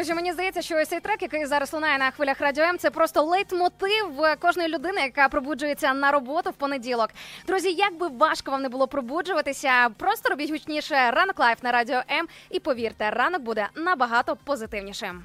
друзі, мені здається, що цей трек, який зараз лунає на хвилях радіо М, це просто лейтмотив кожної людини, яка пробуджується на роботу в понеділок. Друзі, як би важко вам не було пробуджуватися, просто робіть гучніше ранок live на радіо М, і повірте, ранок буде набагато позитивнішим.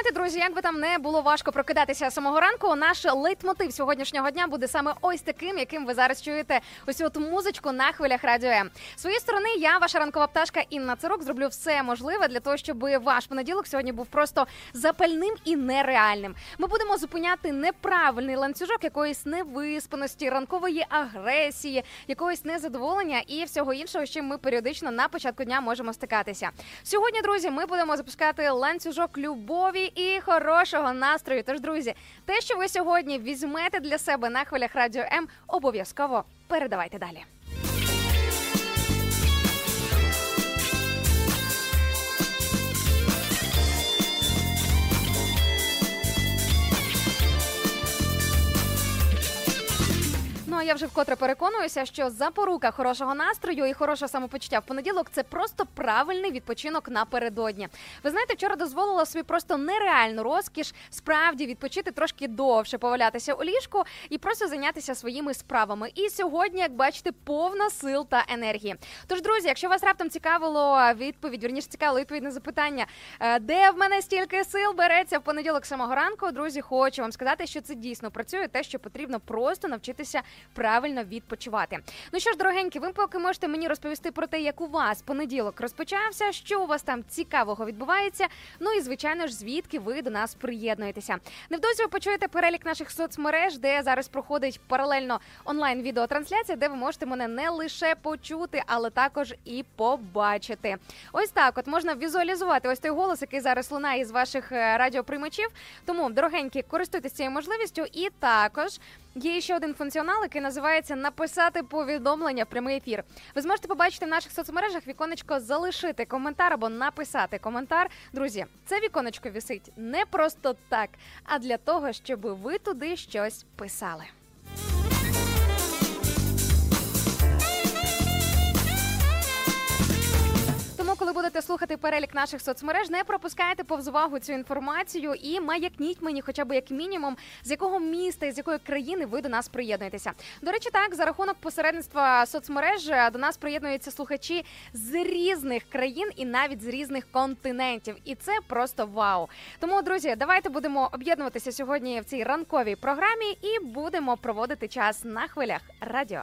Знаєте, друзі, як би там не було важко прокидатися самого ранку, наш лейтмотив сьогоднішнього дня буде саме ось таким, яким ви зараз чуєте ось от музичку на хвилях радіо М. Своєї сторони, я, ваша ранкова пташка Інна Цирук, зроблю все можливе для того, щоб ваш понеділок сьогодні був просто запальним і нереальним. Ми будемо зупиняти неправильний ланцюжок якоїсь невиспаності, ранкової агресії, якогось незадоволення і всього іншого, з чим ми періодично на початку дня можемо стикатися. Сьогодні, друзі, ми будемо запускати ланцюжок любові і хорошого настрою. Тож, друзі, те, що ви сьогодні візьмете для себе на хвилях радіо М, обов'язково передавайте далі. Ну я вже вкотре переконуюся, що запорука хорошого настрою і хорошого самопочуття в понеділок це просто правильний відпочинок напередодні. Ви знаєте, вчора дозволила собі просто нереальну розкіш справді відпочити трошки довше, повалятися у ліжку і просто зайнятися своїми справами. І сьогодні, як бачите, повна сил та енергії. Тож, друзі, якщо вас раптом цікавило відповідь, вірніше цікавило відповідь на запитання, е, де в мене стільки сил береться в понеділок самого ранку, друзі, хочу вам сказати, що це дійсно працює, те, що потрібно просто навчитися правильно відпочивати. Ну що ж, дорогенькі, ви поки можете мені розповісти про те, як у вас понеділок розпочався, що у вас там цікавого відбувається. Ну і звичайно ж, звідки ви до нас приєднуєтеся. Невдовзі ви почуєте перелік наших соцмереж, де зараз проходить паралельно онлайн відеотрансляція, де ви можете мене не лише почути, але також і побачити. Ось так, от можна візуалізувати ось той голос, який зараз лунає із ваших е, радіоприймачів. Тому, дорогенькі, користуйтесь цією можливістю, і також Є ще один функціонал, який називається написати повідомлення в прямий ефір. Ви зможете побачити в наших соцмережах віконечко залишити коментар або написати коментар. Друзі, це віконечко вісить не просто так, а для того, щоб ви туди щось писали. Коли будете слухати перелік наших соцмереж, не пропускайте повз увагу цю інформацію і маякніть мені, хоча б як мінімум, з якого міста і з якої країни ви до нас приєднуєтеся. До речі, так за рахунок посередництва соцмереж е, до нас приєднуються слухачі з різних країн і навіть з різних континентів. І це просто вау. Тому, друзі, давайте будемо об'єднуватися сьогодні в цій ранковій програмі і будемо проводити час на хвилях радіо.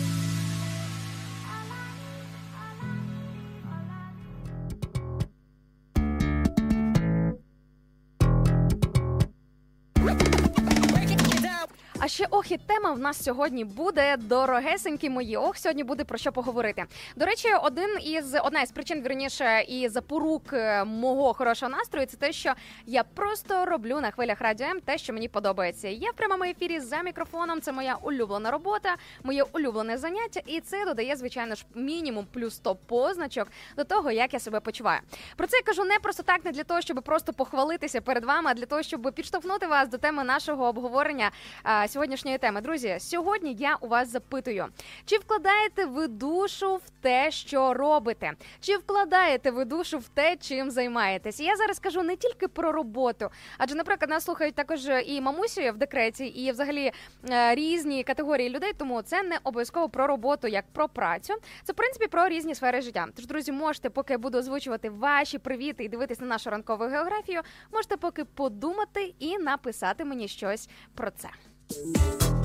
А ще ох, і тема в нас сьогодні буде дорогесенькі мої. Ох, сьогодні буде про що поговорити. До речі, один із одна із причин вірніше і запорук е, мого хорошого настрою це те, що я просто роблю на хвилях радіо М те, що мені подобається. Я в прямому ефірі за мікрофоном. Це моя улюблена робота, моє улюблене заняття, і це додає, звичайно ж, мінімум плюс 100 позначок до того, як я себе почуваю. Про це я кажу не просто так, не для того, щоб просто похвалитися перед вами, а для того, щоб підштовхнути вас до теми нашого обговорення сьогоднішньої теми. Друзі, сьогодні я у вас запитую: чи вкладаєте ви душу в те, що робите? Чи вкладаєте ви душу в те, чим займаєтесь? Я зараз кажу не тільки про роботу, адже, наприклад, нас слухають також і мамусі в декреті, і взагалі е, різні категорії людей. Тому це не обов'язково про роботу, як про працю. Це в принципі про різні сфери життя. Тож, друзі, можете, поки я буду озвучувати ваші привіти і дивитись на нашу ранкову географію, можете поки подумати і написати мені щось про це. Thank you.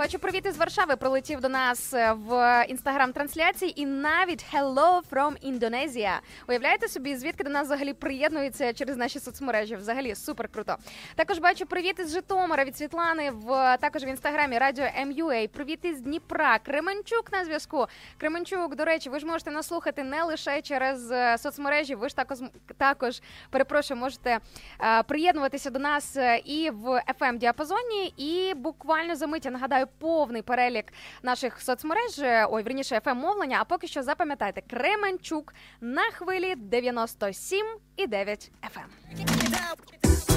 Бачу, привіт із Варшави прилетів до нас е, в інстаграм-трансляції, і навіть hello from Indonesia. Уявляєте собі, звідки до нас взагалі приєднуються через наші соцмережі? Взагалі супер круто. Також бачу привіт із Житомира від Світлани в також в інстаграмі Радіо MUA. Привіт із Дніпра. Кременчук на зв'язку. Кременчук, до речі, ви ж можете нас слухати не лише через е, соцмережі. Ви ж також також перепрошую, можете е, приєднуватися до нас і в fm діапазоні. І буквально за мить я нагадаю повний перелік наших соцмереж. е, Ой, верніше, fm мовлення. А поки що запам'ятайте Кременчук на хвилі 97 і 9 FM.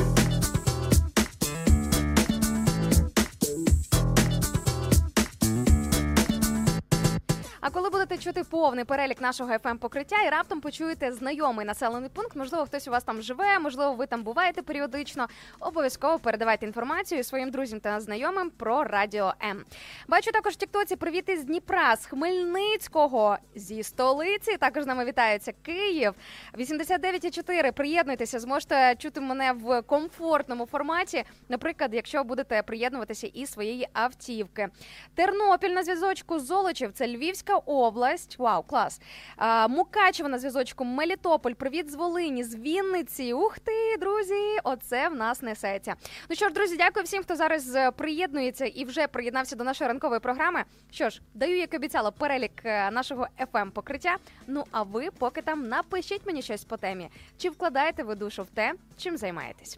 А коли будете чути повний перелік нашого fm покриття і раптом почуєте знайомий населений пункт, можливо, хтось у вас там живе, можливо, ви там буваєте періодично. Обов'язково передавайте інформацію своїм друзям та знайомим про радіо М. Бачу також в Тіктоці привіт із Дніпра, з Хмельницького, зі столиці. Також з нами вітається Київ. 89,4. Приєднуйтеся, зможете чути мене в комфортному форматі. Наприклад, якщо будете приєднуватися із своєї автівки. Тернопіль на зв'язочку, Золочів, це Львівська область. Вау, клас. А, Мукачево на зв'язочку, Мелітополь. Привіт з Волині, з Вінниці. Ух ти, друзі! Оце в нас несеться. Ну що ж, друзі, дякую всім, хто зараз е, приєднується і вже приєднався до нашої ранкової програми. Що ж, даю, як обіцяла, перелік е, нашого fm покриття. Ну а ви поки там напишіть мені щось по темі. Чи вкладаєте ви душу в те, чим займаєтесь?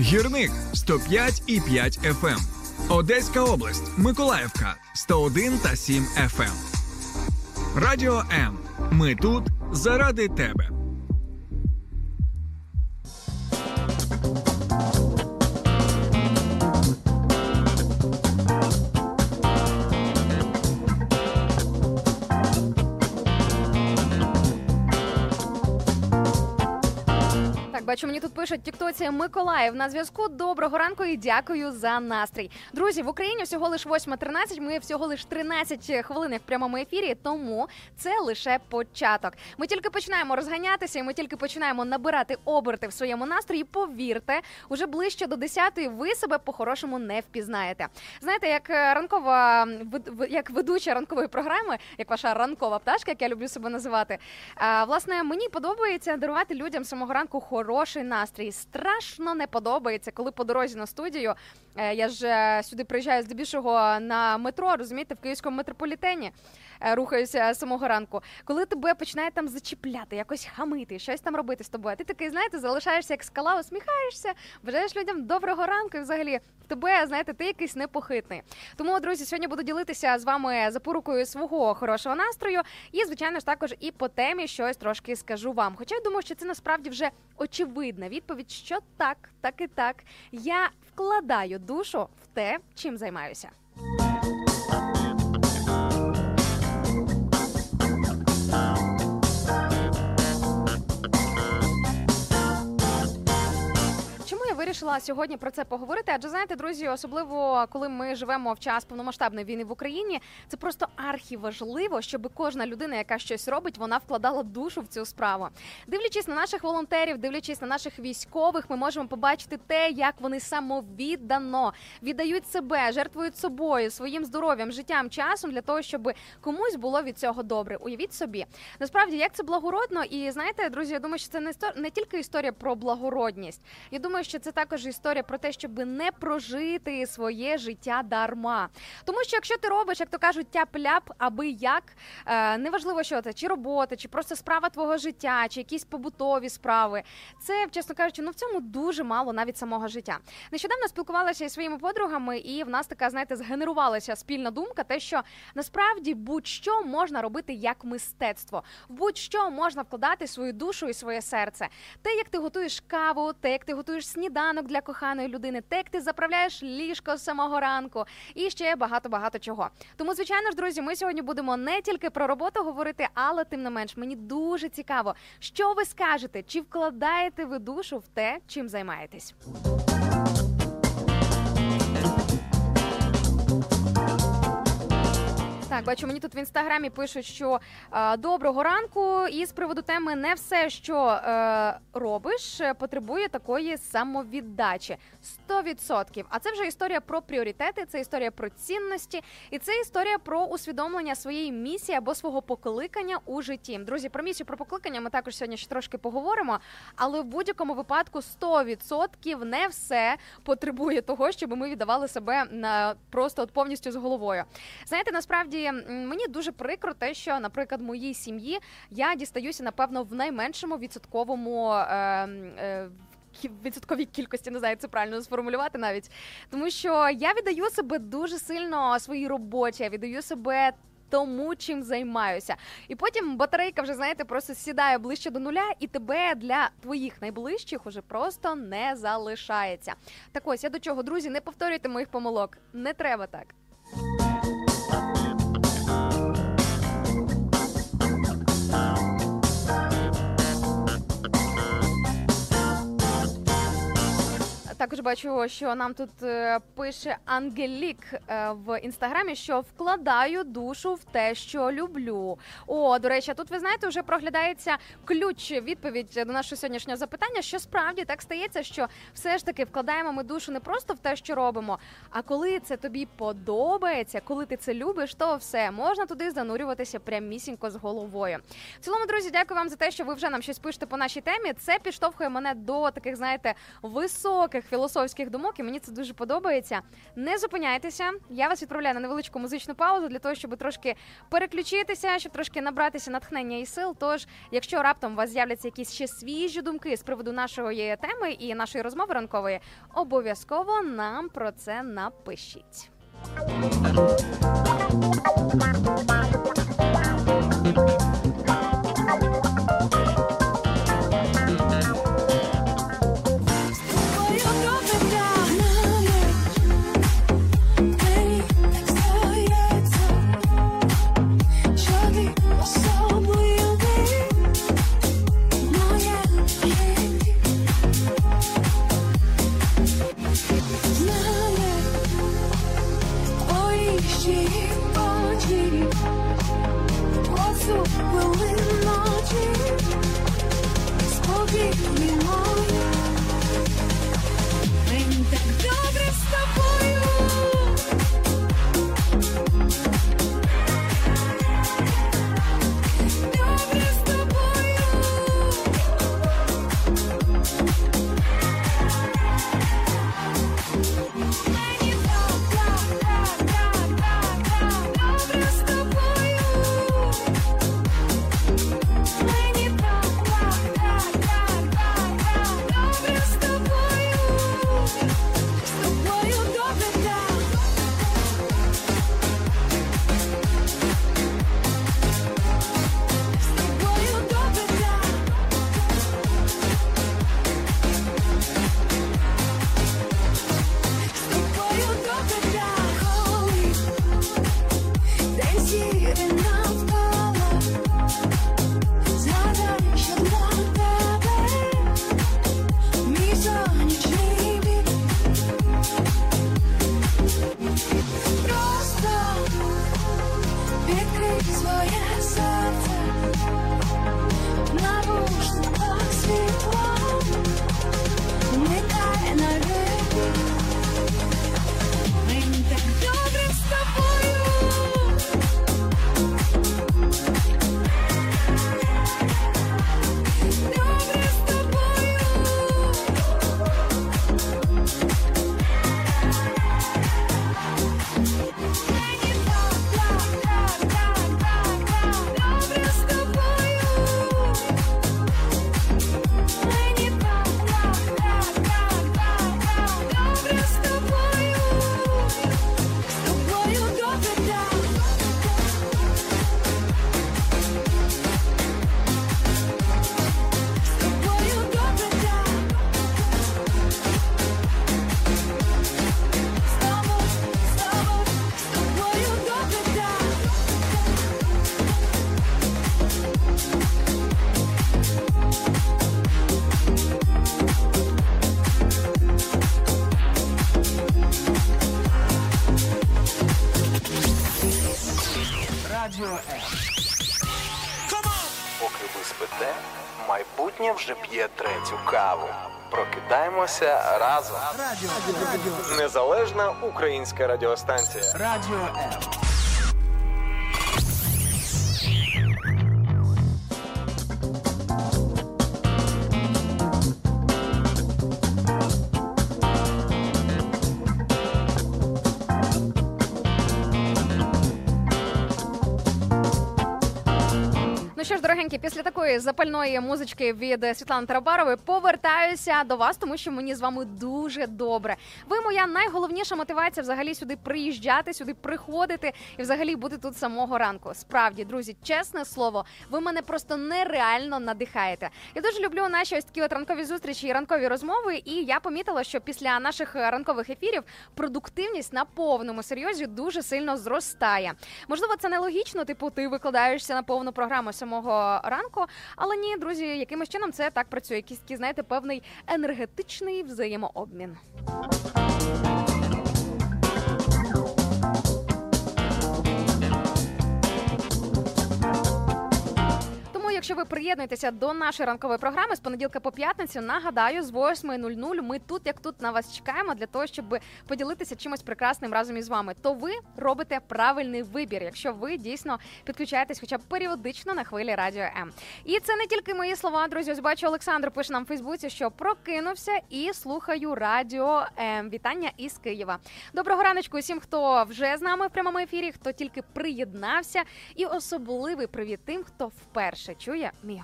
Гірник 105 і 5 FM. Одеська область, Миколаївка 101 та 7 FM. Радіо М. Ми тут заради тебе. Бачу, мені тут пишуть Тіктоці Миколаїв на зв'язку. Доброго ранку і дякую за настрій. Друзі, в Україні всього лиш 8.13, Ми всього лиш 13 хвилин в прямому ефірі, тому це лише початок. Ми тільки починаємо розганятися, і ми тільки починаємо набирати оберти в своєму настрої. Повірте, уже ближче до 10-ї ви себе по-хорошому не впізнаєте. Знаєте, як е, ранкова як ведуча ранкової програми, як ваша ранкова пташка, як я люблю себе називати. Власне, мені подобається дарувати людям самого ранку хороший настрій. Страшно не подобається, коли по дорозі на студію. Е, я ж е, сюди приїжджаю здебільшого на метро, розумієте, в київському метрополітені. Е, рухаюся самого ранку, коли тебе починає там зачіпляти, якось хамити, щось там робити з тобою. Ти такий, знаєте, залишаєшся як скала, усміхаєшся, бажаєш людям доброго ранку, і взагалі тебе, знаєте, ти якийсь непохитний. Тому, друзі, сьогодні буду ділитися з вами запорукою свого хорошого настрою, і звичайно ж також і по темі щось трошки скажу вам. Хоча я думаю, що це насправді вже очевидна відповідь, що так, так і так. Я вкладаю душу в те, чим займаюся. Вирішила сьогодні про це поговорити. Адже знаєте, друзі, особливо коли ми живемо в час повномасштабної війни в Україні, це просто архіважливо, щоб кожна людина, яка щось робить, вона вкладала душу в цю справу. Дивлячись на наших волонтерів, дивлячись на наших військових, ми можемо побачити те, як вони самовіддано віддають себе, жертвують собою, своїм здоров'ям, життям, часом для того, щоб комусь було від цього добре. Уявіть собі, насправді як це благородно, і знаєте, друзі, я думаю, що це не не тільки історія про благородність. Я думаю, що це також історія про те, щоб не прожити своє життя дарма. Тому що якщо ти робиш, як то кажуть, тяп-ляп, аби як е, неважливо, що це чи робота, чи просто справа твого життя, чи якісь побутові справи, це чесно кажучи, ну в цьому дуже мало навіть самого життя. Нещодавно спілкувалася зі своїми подругами, і в нас така, знаєте, згенерувалася спільна думка, те, що насправді будь-що можна робити як мистецтво, в будь-що можна вкладати свою душу і своє серце. Те, як ти готуєш каву, те, як ти готуєш сніданок, ранок для коханої людини, те, як ти заправляєш ліжко з самого ранку, і ще багато багато чого. Тому, звичайно ж, друзі, ми сьогодні будемо не тільки про роботу говорити, але тим не менш мені дуже цікаво, що ви скажете, чи вкладаєте ви душу в те, чим займаєтесь. Так, бачу, мені тут в інстаграмі пишуть, що е, доброго ранку, і з приводу теми не все, що е, робиш, потребує такої самовіддачі. 100%. А це вже історія про пріоритети, це історія про цінності, і це історія про усвідомлення своєї місії або свого покликання у житті. Друзі, про місію про покликання ми також сьогодні ще трошки поговоримо. Але в будь-якому випадку 100% не все потребує того, щоб ми віддавали себе на просто от повністю з головою. Знаєте, насправді мені дуже прикро те, що, наприклад, моїй сім'ї я дістаюся, напевно, в найменшому відсотковому. Е, е, Відсотковій кількості не знаю, це правильно сформулювати навіть, тому що я віддаю себе дуже сильно своїй роботі, я віддаю себе тому, чим займаюся. І потім батарейка вже знаєте, просто сідає ближче до нуля, і тебе для твоїх найближчих уже просто не залишається. Так ось я до чого, друзі, не повторюйте моїх помилок. Не треба так. Також бачу, що нам тут е, пише Ангелік е, в інстаграмі, що вкладаю душу в те, що люблю. О, до речі, тут ви знаєте, вже проглядається ключ відповідь до нашого сьогоднішнього запитання, що справді так стається, що все ж таки вкладаємо ми душу не просто в те, що робимо, а коли це тобі подобається, коли ти це любиш, то все можна туди занурюватися прямісінько з головою. В цілому, друзі, дякую вам за те, що ви вже нам щось пишете по нашій темі. Це підштовхує мене до таких, знаєте, високих філософських думок, і мені це дуже подобається. Не зупиняйтеся. Я вас відправляю на невеличку музичну паузу для того, щоб трошки переключитися, щоб трошки набратися натхнення і сил. Тож, якщо раптом у вас з'являться якісь ще свіжі думки з приводу нашої теми і нашої розмови ранкової, обов'язково нам про це напишіть. Прокидаємося разом. Радіо, радіо, Незалежна українська радіостанція. радіо М. запальної музички від Світлани Тарабарової. Повертаюся до вас, тому що мені з вами дуже добре. Ви моя найголовніша мотивація взагалі сюди приїжджати, сюди приходити і взагалі бути тут самого ранку. Справді, друзі, чесне слово, ви мене просто нереально надихаєте. Я дуже люблю наші ось такі от ранкові зустрічі і ранкові розмови. І я помітила, що після наших ранкових ефірів продуктивність на повному серйозі дуже сильно зростає. Можливо, це нелогічно, типу, ти викладаєшся на повну програму самого ранку. Але ні, друзі, якимось чином це так працює. Якийсь знаєте, певний енергетичний взаємообмін. Тому, якщо ви приєднуєтеся до нашої ранкової програми з понеділка по п'ятницю, нагадаю, з 8.00 ми тут, як тут на вас чекаємо для того, щоб поділитися чимось прекрасним разом із вами. То ви робите правильний вибір, якщо ви дійсно підключаєтесь, хоча б періодично на хвилі радіо М. І це не тільки мої слова, друзі. Ось бачу, Олександр пише нам в Фейсбуці, що прокинувся і слухаю радіо М. Вітання із Києва. Доброго раночку усім, хто вже з нами в прямому ефірі, хто тільки приєднався, і особливий привіт тим, хто вперше чує мій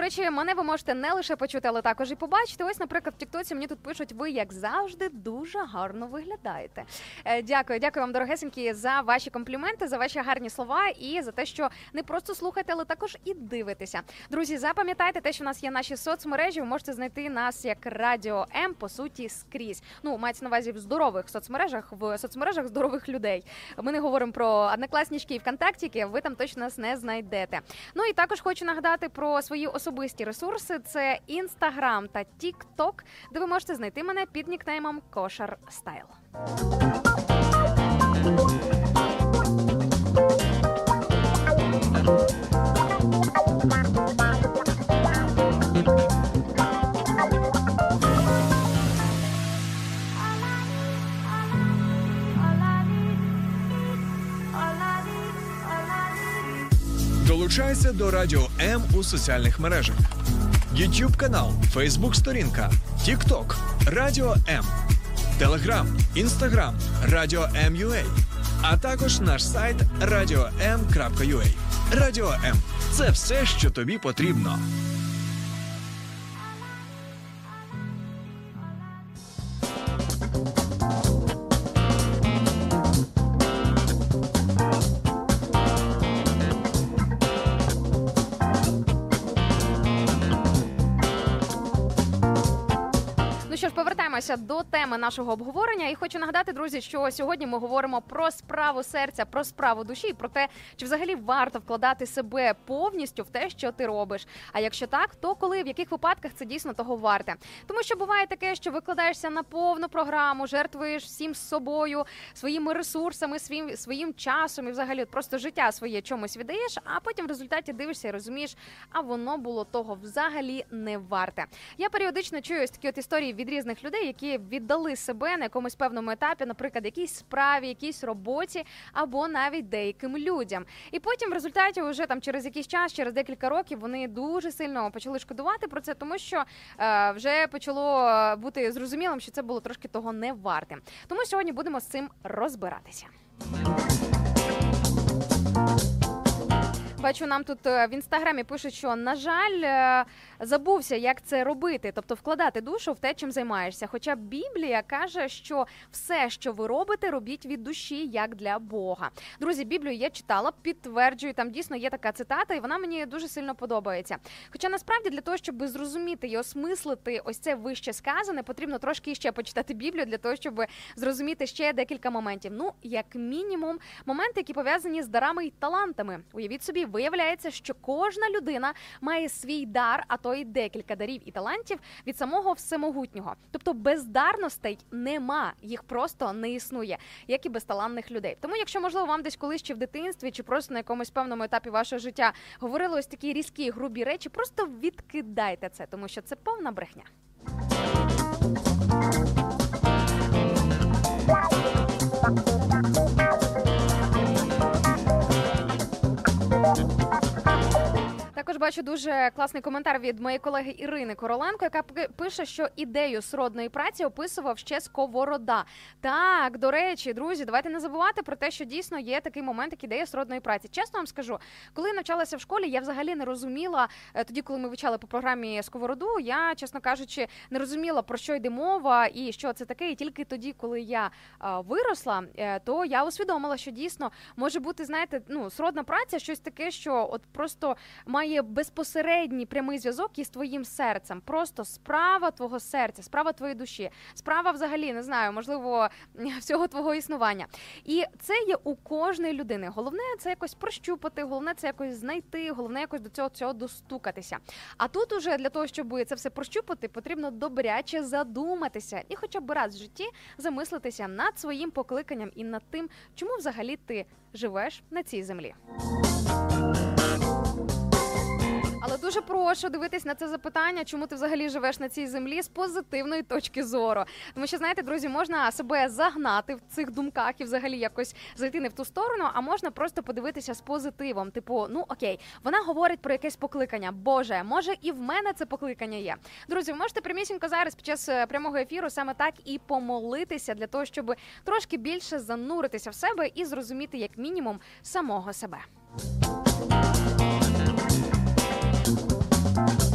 Речі, мене ви можете не лише почути, але також і побачити. Ось, наприклад, в Тіктоці мені тут пишуть, ви як завжди дуже гарно виглядаєте. Е, Дякую, дякую вам, дорогесенькі, за ваші компліменти, за ваші гарні слова і за те, що не просто слухаєте, але також і дивитеся. Друзі, запам'ятайте те, що в нас є наші соцмережі. Ви можете знайти нас як Радіо М по суті скрізь. Ну, мається на увазі в здорових соцмережах, в соцмережах здорових людей. Ми не говоримо про однокласнички і ВКонтактіки, ви там точно нас не знайдете. Ну і також хочу нагадати про свої особисті особисті ресурси це Інстаграм та Тікток, де ви можете знайти мене під нікнеймом Кошар Стайл. Долучайся до Радіо М у соціальних мережах: YouTube канал, Facebook сторінка, TikTok, Радіо М, Telegram, Instagram, Радіо М.Ю.А. а також наш сайт radio.m.ua. Радіо М це все, що тобі потрібно. Повертаємося до теми нашого обговорення. І хочу нагадати, друзі, що сьогодні ми говоримо про справу серця, про справу душі, про те, чи взагалі варто вкладати себе повністю в те, що ти робиш. А якщо так, то коли в яких випадках це дійсно того варте? Тому що буває таке, що викладаєшся на повну програму, жертвуєш всім з собою, своїми ресурсами, своїм своїм часом і взагалі просто життя своє чомусь віддаєш, а потім в результаті дивишся і розумієш, а воно було того взагалі не варте. Я періодично чую ось такі от історії від різних людей, які віддали себе на якомусь певному етапі, наприклад, якійсь справі, якійсь роботі або навіть деяким людям. І потім в результаті, вже там через якийсь час, через декілька років, вони дуже сильно почали шкодувати про це, тому що е, вже почало е, бути зрозумілим, що це було трошки того не варте. Тому сьогодні будемо з цим розбиратися. Бачу, нам тут е, в інстаграмі пишуть, що на жаль, е, забувся, як це робити, тобто вкладати душу в те, чим займаєшся. Хоча Біблія каже, що все, що ви робите, робіть від душі, як для Бога. Друзі, Біблію я читала, підтверджую, там дійсно є така цитата, і вона мені дуже сильно подобається. Хоча насправді для того, щоб зрозуміти і осмислити ось це вище сказане, потрібно трошки ще почитати Біблію для того, щоб зрозуміти ще декілька моментів. Ну, як мінімум, моменти, які пов'язані з дарами й талантами. Уявіть собі, виявляється, що кожна людина має свій дар, а то й декілька дарів і талантів від самого всемогутнього. Тобто бездарностей нема, їх просто не існує, як і безталанних людей. Тому, якщо можливо вам десь колись чи в дитинстві, чи просто на якомусь певному етапі вашого життя говорили ось такі різкі грубі речі, просто відкидайте це, тому що це повна брехня. Бачу дуже класний коментар від моєї колеги Ірини Короленко, яка пи- пише, що ідею сродної праці описував ще Сковорода. Так, до речі, друзі, давайте не забувати про те, що дійсно є такий момент, як ідея сродної праці. Чесно вам скажу, коли навчалася в школі, я взагалі не розуміла е, тоді, коли ми вивчали по програмі Сковороду. Я, чесно кажучи, не розуміла про що йде мова і що це таке. І тільки тоді, коли я виросла, е, то я усвідомила, що дійсно може бути, знаєте, ну сродна праця, щось таке, що от просто має безпосередній прямий зв'язок із твоїм серцем. Просто справа твого серця, справа твоєї душі, справа взагалі не знаю, можливо, всього твого існування. І це є у кожної людини. Головне це якось прощупати, головне це якось знайти, головне якось до цього цього достукатися. А тут уже для того, щоб це все прощупати, потрібно добряче задуматися і хоча б раз в житті замислитися над своїм покликанням і над тим, чому взагалі ти живеш на цій землі. Але дуже прошу дивитись на це запитання, чому ти взагалі живеш на цій землі з позитивної точки зору. Тому що знаєте, друзі, можна себе загнати в цих думках і взагалі якось зайти не в ту сторону, а можна просто подивитися з позитивом. Типу, ну окей, вона говорить про якесь покликання. Боже, може і в мене це покликання є. Друзі, ви можете прямісінько зараз під час е, прямого ефіру саме так і помолитися для того, щоб трошки більше зануритися в себе і зрозуміти як мінімум самого себе. Але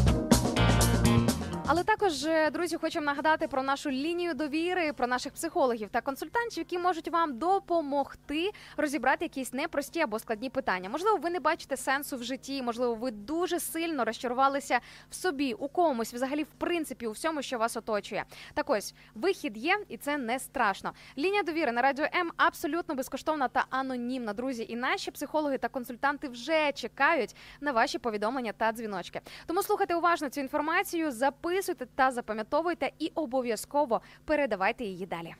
Але також, е, друзі, хочемо нагадати про нашу лінію довіри, про наших психологів та консультантів, які можуть вам допомогти розібрати якісь непрості або складні питання. Можливо, ви не бачите сенсу в житті, можливо, ви дуже сильно розчарувалися в собі, у комусь, взагалі, в принципі, у всьому, що вас оточує. Так ось вихід є, і це не страшно. Лінія довіри на радіо М абсолютно безкоштовна та анонімна. Друзі, і наші психологи та консультанти вже чекають на ваші повідомлення та дзвіночки. Тому слухайте уважно цю інформацію, записуйте та запам'ятовуйте, і обов'язково передавайте її далі.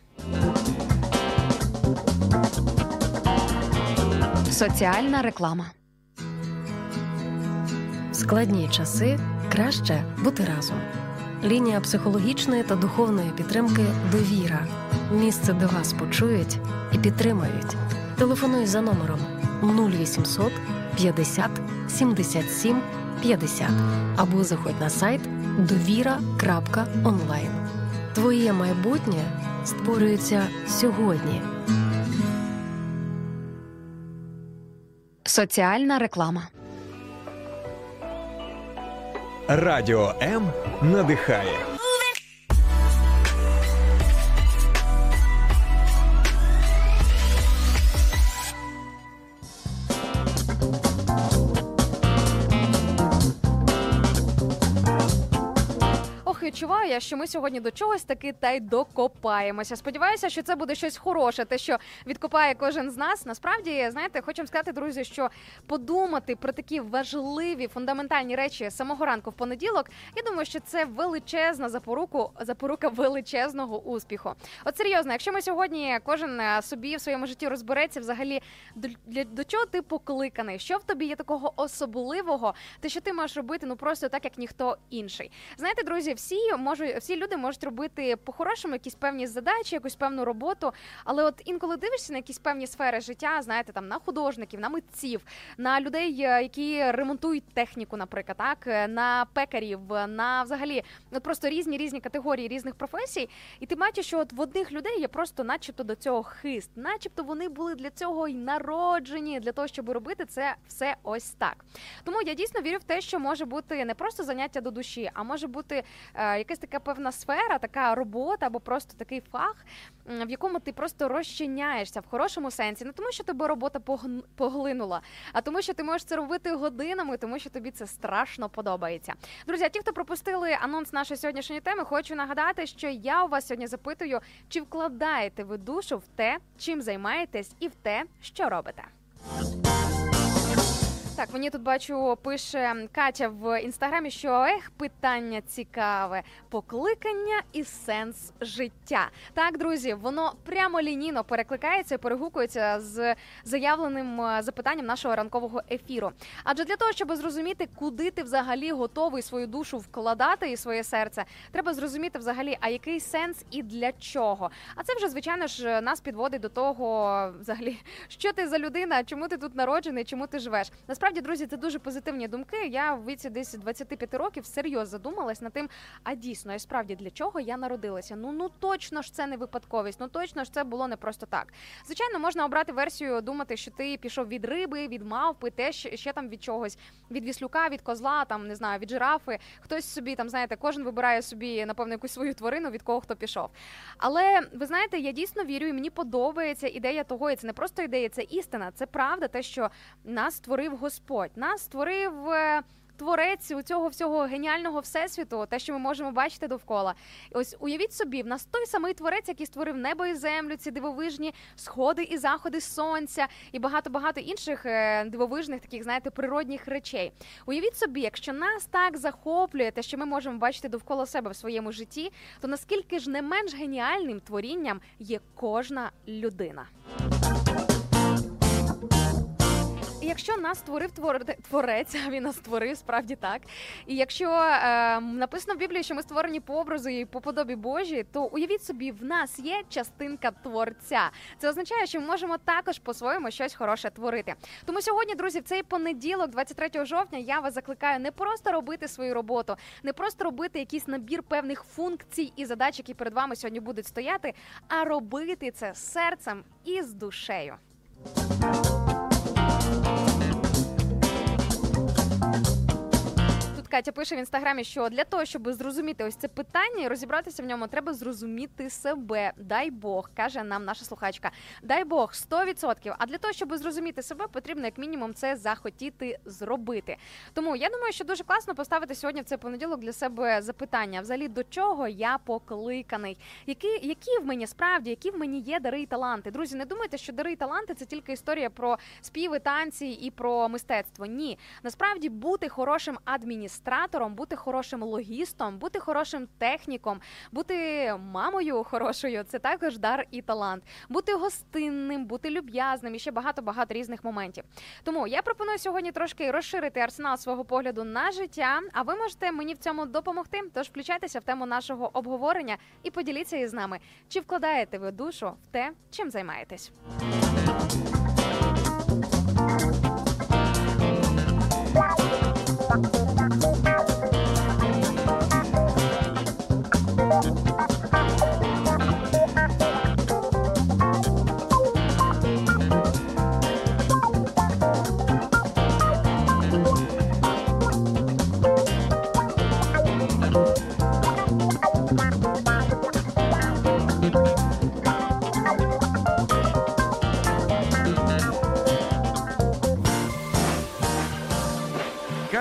Соціальна реклама. В складні часи краще бути разом. Лінія психологічної та духовної підтримки Довіра. Місце, де вас почують і підтримають. Телефонуй за номером 0800 50 77 50 або заходь на сайт довіра.онлайн. Твоє майбутнє створюється сьогодні. Соціальна реклама. Радіо М надихає. Відчуваю я, що ми сьогодні до чогось таки та й докопаємося. Сподіваюся, що це буде щось хороше, те, що відкопає кожен з нас. Насправді, знаєте, хочемо сказати, друзі, що подумати про такі важливі фундаментальні речі самого ранку в понеділок. Я думаю, що це величезна запоруку, запорука величезного успіху. От серйозно, якщо ми сьогодні кожен е, собі в своєму житті розбереться, взагалі до, для, до чого ти покликаний, що в тобі є такого особливого, те, що ти можеш робити, ну просто так, як ніхто інший. Знаєте, друзі, всі можуть, всі люди можуть робити по-хорошому якісь певні задачі, якусь певну роботу. Але от інколи дивишся на якісь певні сфери життя, знаєте, там на художників, на митців, на людей, е, які ремонтують техніку, наприклад, так е, на пекарів, на взагалі от просто різні різні категорії різних професій. І ти бачиш, що от в одних людей є просто, начебто, до цього хист, начебто вони були для цього й народжені, для того, щоб робити це все ось так. Тому я дійсно вірю в те, що може бути не просто заняття до душі, а може бути е, якась така певна сфера, така робота або просто такий фах, в якому ти просто розчиняєшся в хорошому сенсі, не тому, що тебе робота поглинула, а тому, що ти можеш це робити годинами, тому що тобі це страшно подобається. Друзі, а ті, хто пропустили анонс нашої сьогоднішньої теми, хочу нагадати, що я у вас сьогодні запитую, чи вкладаєте ви душу в те, чим займаєтесь, і в те, що робите. Так, мені тут бачу, пише Катя в інстаграмі, що ех, питання цікаве, покликання і сенс життя. Так, друзі, воно прямо лінійно перекликається, перегукується з заявленим е, запитанням нашого ранкового ефіру. Адже для того, щоб зрозуміти, куди ти взагалі готовий свою душу вкладати і своє серце, треба зрозуміти взагалі, а який сенс і для чого. А це вже звичайно ж нас підводить до того, взагалі, що ти за людина, чому ти тут народжений, чому ти живеш. Насправді, друзі, це дуже позитивні думки. Я в віці десь 25 років серйозно задумалась над тим, а дійсно, і справді для чого я народилася. Ну ну точно ж це не випадковість, ну точно ж це було не просто так. Звичайно, можна обрати версію, думати, що ти пішов від риби, від мавпи, те ще там від чогось, від віслюка, від козла, там не знаю, від жирафи. Хтось собі там, знаєте, кожен вибирає собі напевно якусь свою тварину, від кого хто пішов. Але ви знаєте, я дійсно вірю, і мені подобається ідея того, і це не просто ідея, це істина, це правда, те, що нас створив Господь, нас створив. е, Творець у цього всього геніального всесвіту, те, що ми можемо бачити довкола. Ось уявіть собі, в нас той самий творець, який створив небо і землю, ці дивовижні сходи і заходи сонця, і багато багато інших е, дивовижних таких, знаєте, природних речей. Уявіть собі, якщо нас так захоплює те, що ми можемо бачити довкола себе в своєму житті, то наскільки ж не менш геніальним творінням є кожна людина. Якщо нас створив твор- творець, він нас створив справді так. І якщо е, написано в Біблії, що ми створені по образу і по подобі Божій, то уявіть собі, в нас є частинка творця. Це означає, що ми можемо також по-своєму щось хороше творити. Тому сьогодні, друзі, в цей понеділок, 23 жовтня, я вас закликаю не просто робити свою роботу, не просто робити якийсь набір певних функцій і задач, які перед вами сьогодні будуть стояти, а робити це серцем і з душею. Катя пише в інстаграмі, що для того, щоб зрозуміти ось це питання і розібратися в ньому, треба зрозуміти себе. Дай Бог, каже нам наша слухачка. Дай Бог 100%. А для того, щоб зрозуміти себе, потрібно як мінімум це захотіти зробити. Тому я думаю, що дуже класно поставити сьогодні в цей понеділок для себе запитання: взагалі до чого я покликаний, які, які в мені справді, які в мені є дари і таланти. Друзі, не думайте, що дари і таланти це тільки історія про співи, танці і про мистецтво. Ні, насправді бути хорошим адміністратором, бути хорошим логістом, бути хорошим техніком, бути мамою хорошою це також дар і талант. Бути гостинним, бути люб'язним і ще багато багато різних моментів. Тому я пропоную сьогодні трошки розширити арсенал свого погляду на життя. А ви можете мені в цьому допомогти. Тож включайтеся в тему нашого обговорення і поділіться із нами, чи вкладаєте ви душу в те, чим займаєтесь.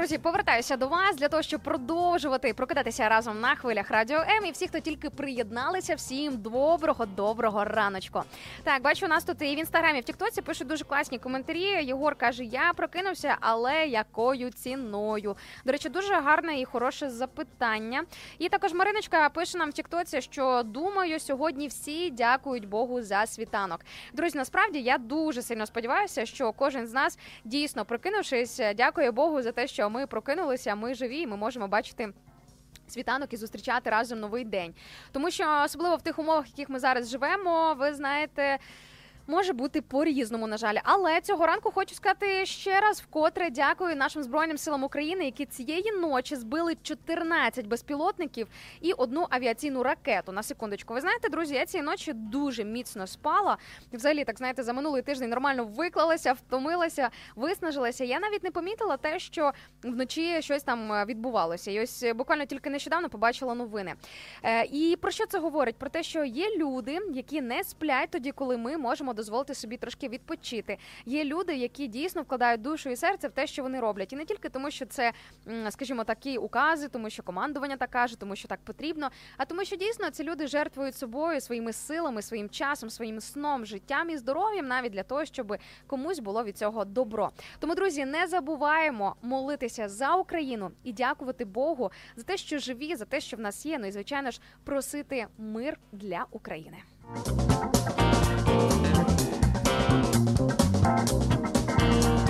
Друзі, повертаюся до вас для того, щоб продовжувати прокидатися разом на хвилях радіо М. І всі, хто тільки приєдналися, всім доброго, доброго раночку. Так, бачу, у нас тут і в інстаграмі, в Тіктоці пишуть дуже класні коментарі. Єгор каже: Я прокинувся, але якою ціною? До речі, дуже гарне і хороше запитання. І також Мариночка пише нам в Тіктоці, що думаю, сьогодні всі дякують Богу за світанок. Друзі, насправді я дуже сильно сподіваюся, що кожен з нас дійсно прокинувшись, дякує Богу за те, що ми прокинулися, ми живі, і ми можемо бачити. Світанок і зустрічати разом новий день, тому що особливо в тих умовах, в яких ми зараз живемо, ви знаєте. Може бути по-різному, на жаль, але цього ранку хочу сказати ще раз вкотре дякую нашим збройним силам України, які цієї ночі збили 14 безпілотників і одну авіаційну ракету. На секундочку, ви знаєте, друзі, я цієї ночі дуже міцно спала. Взагалі, так знаєте, за минулий тиждень нормально виклалася, втомилася, виснажилася. Я навіть не помітила те, що вночі щось там е, відбувалося. І ось е, буквально тільки нещодавно побачила новини. Е, і про що це говорить? Про те, що є люди, які не сплять тоді, коли ми можемо дозволити собі трошки відпочити. Є люди, які дійсно вкладають душу і серце в те, що вони роблять, і не тільки тому, що це, скажімо, такі укази, тому що командування так каже, тому що так потрібно, а тому, що дійсно ці люди жертвують собою, своїми силами, своїм часом, своїм сном, життям і здоров'ям, навіть для того, щоб комусь було від цього добро. Тому, друзі, не забуваємо молитися за Україну і дякувати Богу за те, що живі, за те, що в нас є. Ну і звичайно ж просити мир для України. Thank you.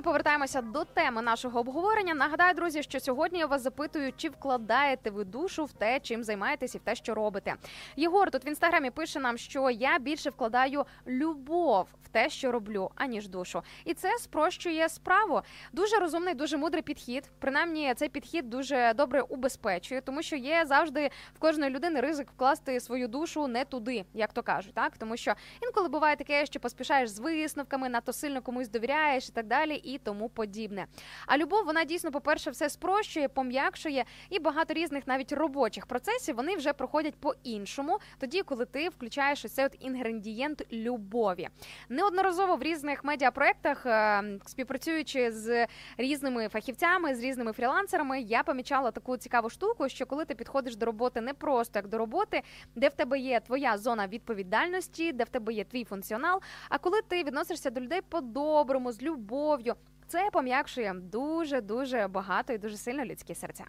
Ми повертаємося до теми нашого обговорення. Нагадаю, друзі, що сьогодні я вас запитую, чи вкладаєте ви душу в те, чим займаєтесь і в те, що робите. Єгор тут в інстаграмі пише нам, що я більше вкладаю любов в те, що роблю, аніж душу, і це спрощує справу. Дуже розумний, дуже мудрий підхід. Принаймні, цей підхід дуже добре убезпечує, тому що є завжди в кожної людини ризик вкласти свою душу не туди, як то кажуть, так тому що інколи буває таке, що поспішаєш з висновками, надто сильно комусь довіряєш і так далі, і тому подібне. А любов, вона дійсно, по-перше, все спрощує, пом'якшує, і багато різних навіть робочих процесів вони вже проходять по-іншому, тоді, коли ти включаєш ось цей от інгредієнт любові. Неодноразово в різних медіапроектах, е, співпрацюючи з різними фахівцями, з різними фрілансерами, я помічала таку цікаву штуку, що коли ти підходиш до роботи не просто як до роботи, де в тебе є твоя зона відповідальності, де в тебе є твій функціонал. А коли ти відносишся до людей по-доброму, з любов'ю, це пом'якшує дуже дуже багато і дуже сильно людські серця.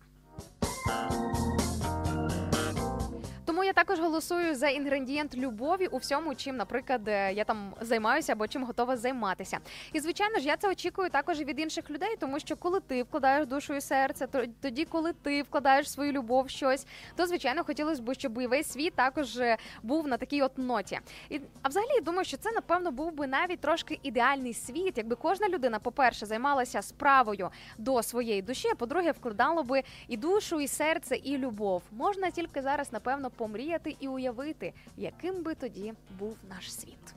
Тому я також голосую за інгредієнт любові у всьому, чим, наприклад, е, я там займаюся або чим готова займатися. І звичайно ж, я це очікую також від інших людей, тому що коли ти вкладаєш душу і серце, то тоді, коли ти вкладаєш свою любов в щось, то звичайно хотілося б, щоб і весь світ також е, був на такій от ноті. І а взагалі думаю, що це напевно був би навіть трошки ідеальний світ, якби кожна людина, по-перше, займалася справою до своєї душі, а по-друге, вкладало би і душу, і серце, і любов. Можна тільки зараз, напевно, помріяти і уявити, яким би тоді був наш світ.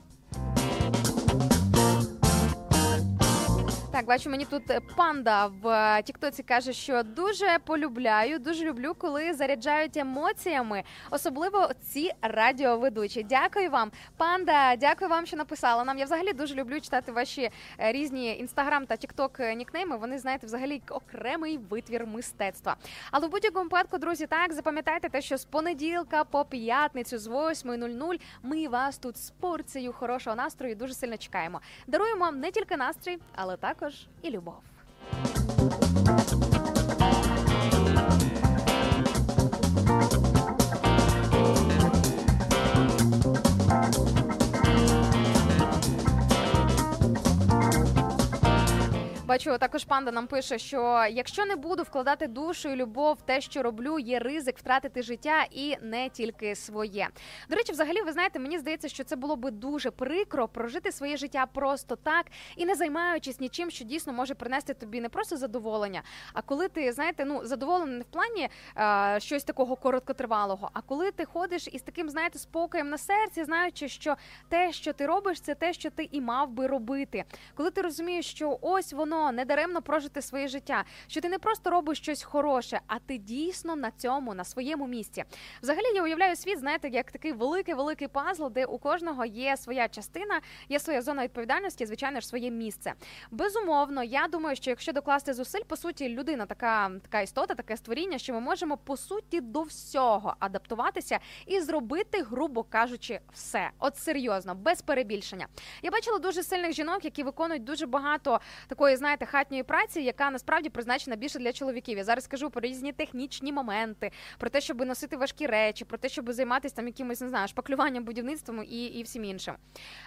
Так, бачу, мені тут е, панда в е, Тіктоці каже, що дуже полюбляю, дуже люблю, коли заряджають емоціями, особливо ці радіоведучі. Дякую вам, панда. Дякую вам, що написала нам. Я взагалі дуже люблю читати ваші е, різні інстаграм та тікток нікнейми. Вони знаєте, взагалі окремий витвір мистецтва. Але в будь-якому випадку, друзі, так запам'ятайте те, що з понеділка по п'ятницю з 8.00 ми вас тут з порцією хорошого настрою дуже сильно чекаємо. Даруємо вам не тільки настрій, але також і любов. Бачу, також панда нам пише, що якщо не буду вкладати душу і любов те, що роблю, є ризик втратити життя і не тільки своє. До речі, взагалі, ви знаєте, мені здається, що це було би дуже прикро прожити своє життя просто так і не займаючись нічим, що дійсно може принести тобі не просто задоволення, а коли ти знаєте, ну задоволений не в плані е, щось такого короткотривалого, а коли ти ходиш із таким, знаєте, спокоєм на серці, знаючи, що те, що ти робиш, це те, що ти і мав би робити. Коли ти розумієш, що ось воно потрібно недаремно прожити своє життя, що ти не просто робиш щось хороше, а ти дійсно на цьому, на своєму місці. Взагалі я уявляю світ, знаєте, як такий великий великий пазл, де у кожного є своя частина, є своя зона відповідальності, звичайно ж, своє місце. Безумовно, я думаю, що якщо докласти зусиль, по суті, людина така, така істота, таке створіння, що ми можемо по суті до всього адаптуватися і зробити, грубо кажучи, все. От серйозно, без перебільшення. Я бачила дуже сильних жінок, які виконують дуже багато такої, знаєте, хатньої праці, яка насправді призначена більше для чоловіків. Я зараз скажу про різні технічні моменти, про те, щоб носити важкі речі, про те, щоб займатися там якимось не знаю, шпаклюванням, будівництвом і, і всім іншим.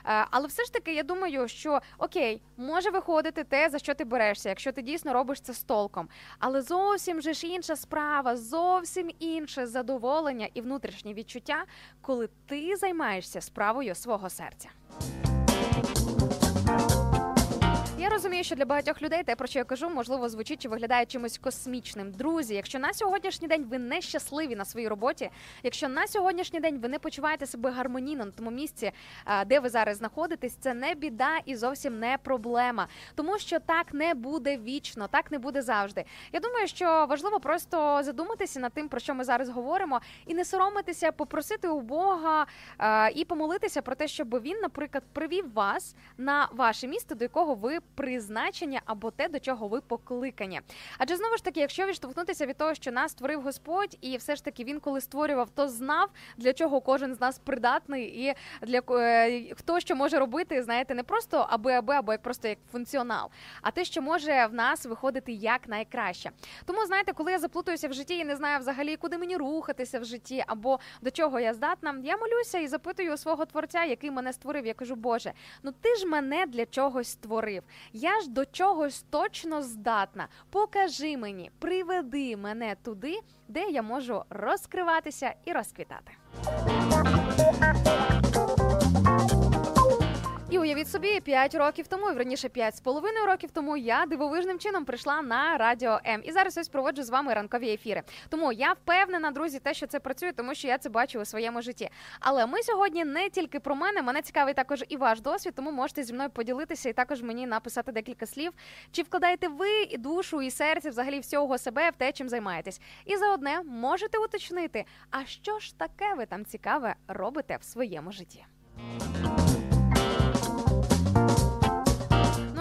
Е, Але все ж таки, я думаю, що окей, може виходити те, за що ти берешся, якщо ти дійсно робиш це з толком. Але зовсім же ж інша справа, зовсім інше задоволення і внутрішнє відчуття, коли ти займаєшся справою свого серця. Розумію, що для багатьох людей те, про що я кажу, можливо, звучить чи виглядає чимось космічним. Друзі, якщо на сьогоднішній день ви не щасливі на своїй роботі, якщо на сьогоднішній день ви не почуваєте себе гармонійно на тому місці, де ви зараз знаходитесь, це не біда і зовсім не проблема, тому що так не буде вічно, так не буде завжди. Я думаю, що важливо просто задуматися над тим, про що ми зараз говоримо, і не соромитися, попросити у Бога і помолитися про те, щоб він, наприклад, привів вас на ваше місце, до якого ви призначення або те, до чого ви покликані. Адже знову ж таки, якщо відштовхнутися від того, що нас створив Господь, і все ж таки він, коли створював, то знав, для чого кожен з нас придатний, і для е, хто що може робити, знаєте, не просто аби аби, або як просто як функціонал, а те, що може в нас виходити як найкраще. Тому знаєте, коли я заплутуюся в житті і не знаю взагалі, куди мені рухатися в житті, або до чого я здатна, я молюся і запитую свого творця, який мене створив. Я кажу, Боже, ну ти ж мене для чогось створив. Я ж до чогось точно здатна. Покажи мені, приведи мене туди, де я можу розкриватися і розквітати. Уявіть собі, 5 років тому, верніше 5 з половиною років тому, я дивовижним чином прийшла на радіо М. І зараз ось проводжу з вами ранкові ефіри. Тому я впевнена, друзі, те, що це працює, тому що я це бачу у своєму житті. Але ми сьогодні не тільки про мене, мене цікавий також і ваш досвід, тому можете зі мною поділитися і також мені написати декілька слів. Чи вкладаєте ви і душу, і серце, взагалі всього себе в те, чим займаєтесь? І за одне можете уточнити, а що ж таке ви там цікаве робите в своєму житті?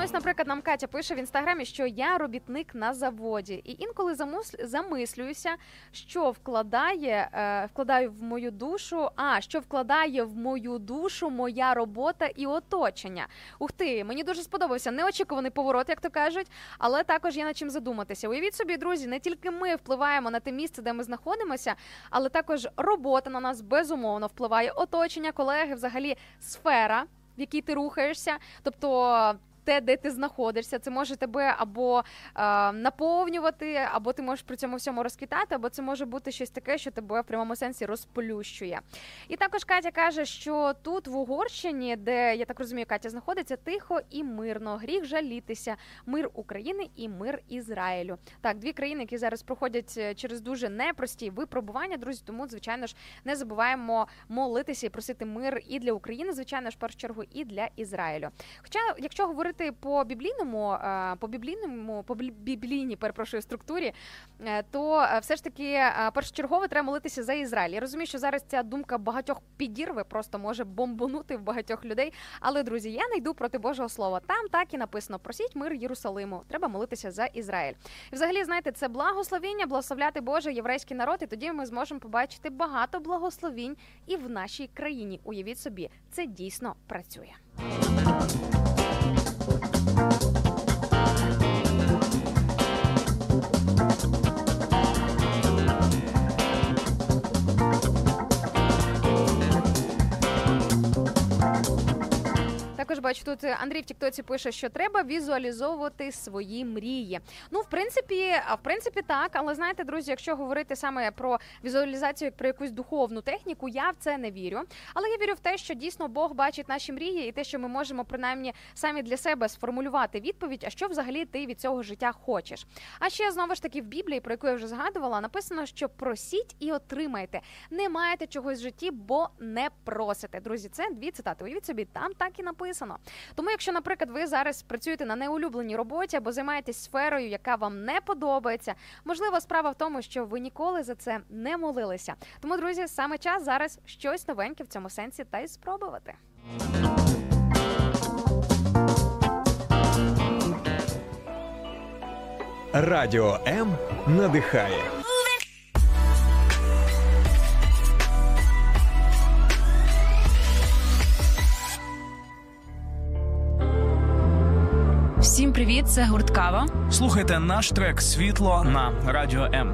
Ось, наприклад, нам Катя пише в інстаграмі, що я робітник на заводі, і інколи замислююся, що вкладає, е, вкладаю в мою душу, а що вкладає в мою душу моя робота і оточення. Ух ти, мені дуже сподобався неочікуваний поворот, як то кажуть, але також є над чим задуматися. Уявіть собі, друзі, не тільки ми впливаємо на те місце, де ми знаходимося, але також робота на нас безумовно впливає. Оточення, колеги, взагалі сфера, в якій ти рухаєшся, тобто. Те, де ти знаходишся, це може тебе або е, наповнювати, або ти можеш при цьому всьому розквітати, або це може бути щось таке, що тебе в прямому сенсі розплющує. І також Катя каже, що тут в Угорщині, де я так розумію, Катя знаходиться тихо і мирно. Гріх жалітися, мир України і мир Ізраїлю. Так, дві країни, які зараз проходять е, через дуже непрості випробування, друзі. Тому, звичайно ж, не забуваємо молитися і просити мир і для України, звичайно ж, в першу чергу, і для Ізраїлю. Хоча, якщо говорити по біблійному, е, по біблійному, по біблійній, перепрошую, структурі, е, то е, все ж таки першочергово треба молитися за Ізраїль. Я розумію, що зараз ця думка багатьох підірве, просто може бомбанути в багатьох людей. Але друзі, я не йду проти Божого слова. Там так і написано: просіть мир Єрусалиму. Треба молитися за Ізраїль. І взагалі, знаєте, це благословіння, благословляти Боже єврейський народ, і тоді ми зможемо побачити багато благословінь і в нашій країні. Уявіть собі, це дійсно працює. Thank you. Також бачу тут е, Андрій в Тіктоці пише, що треба візуалізовувати свої мрії. Ну, в принципі, в принципі, так. Але знаєте, друзі, якщо говорити саме про візуалізацію як про якусь духовну техніку, я в це не вірю. Але я вірю в те, що дійсно Бог бачить наші мрії, і те, що ми можемо принаймні самі для себе сформулювати відповідь, а що взагалі ти від цього життя хочеш. А ще знову ж таки в Біблії, про яку я вже згадувала, написано, що просіть і отримайте. Не маєте чогось в житті, бо не просите. Друзі, це дві цитати. Уявіть собі, там так і написано. Складно. Тому, якщо, наприклад, ви зараз працюєте на неулюбленій роботі або займаєтесь сферою, яка вам не подобається, можливо, справа в тому, що ви ніколи за це не молилися. Тому, друзі, саме час зараз щось новеньке в цьому сенсі та й спробувати. Радіо М надихає. Всім привіт, це гурт Кава. Слухайте наш трек Світло на Радіо М.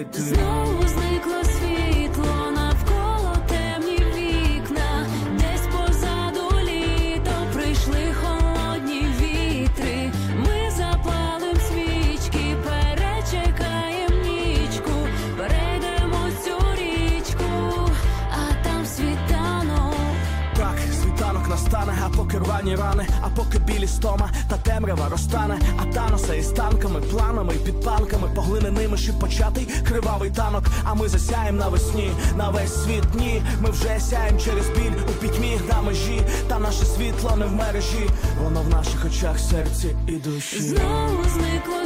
йти Знову зникло світло танок. А ми засяєм навесні, на весь світ ні. Ми вже сяєм через біль у пітьмі на межі, та наше світло не в мережі, воно в наших очах, серці і душі. Знову зникло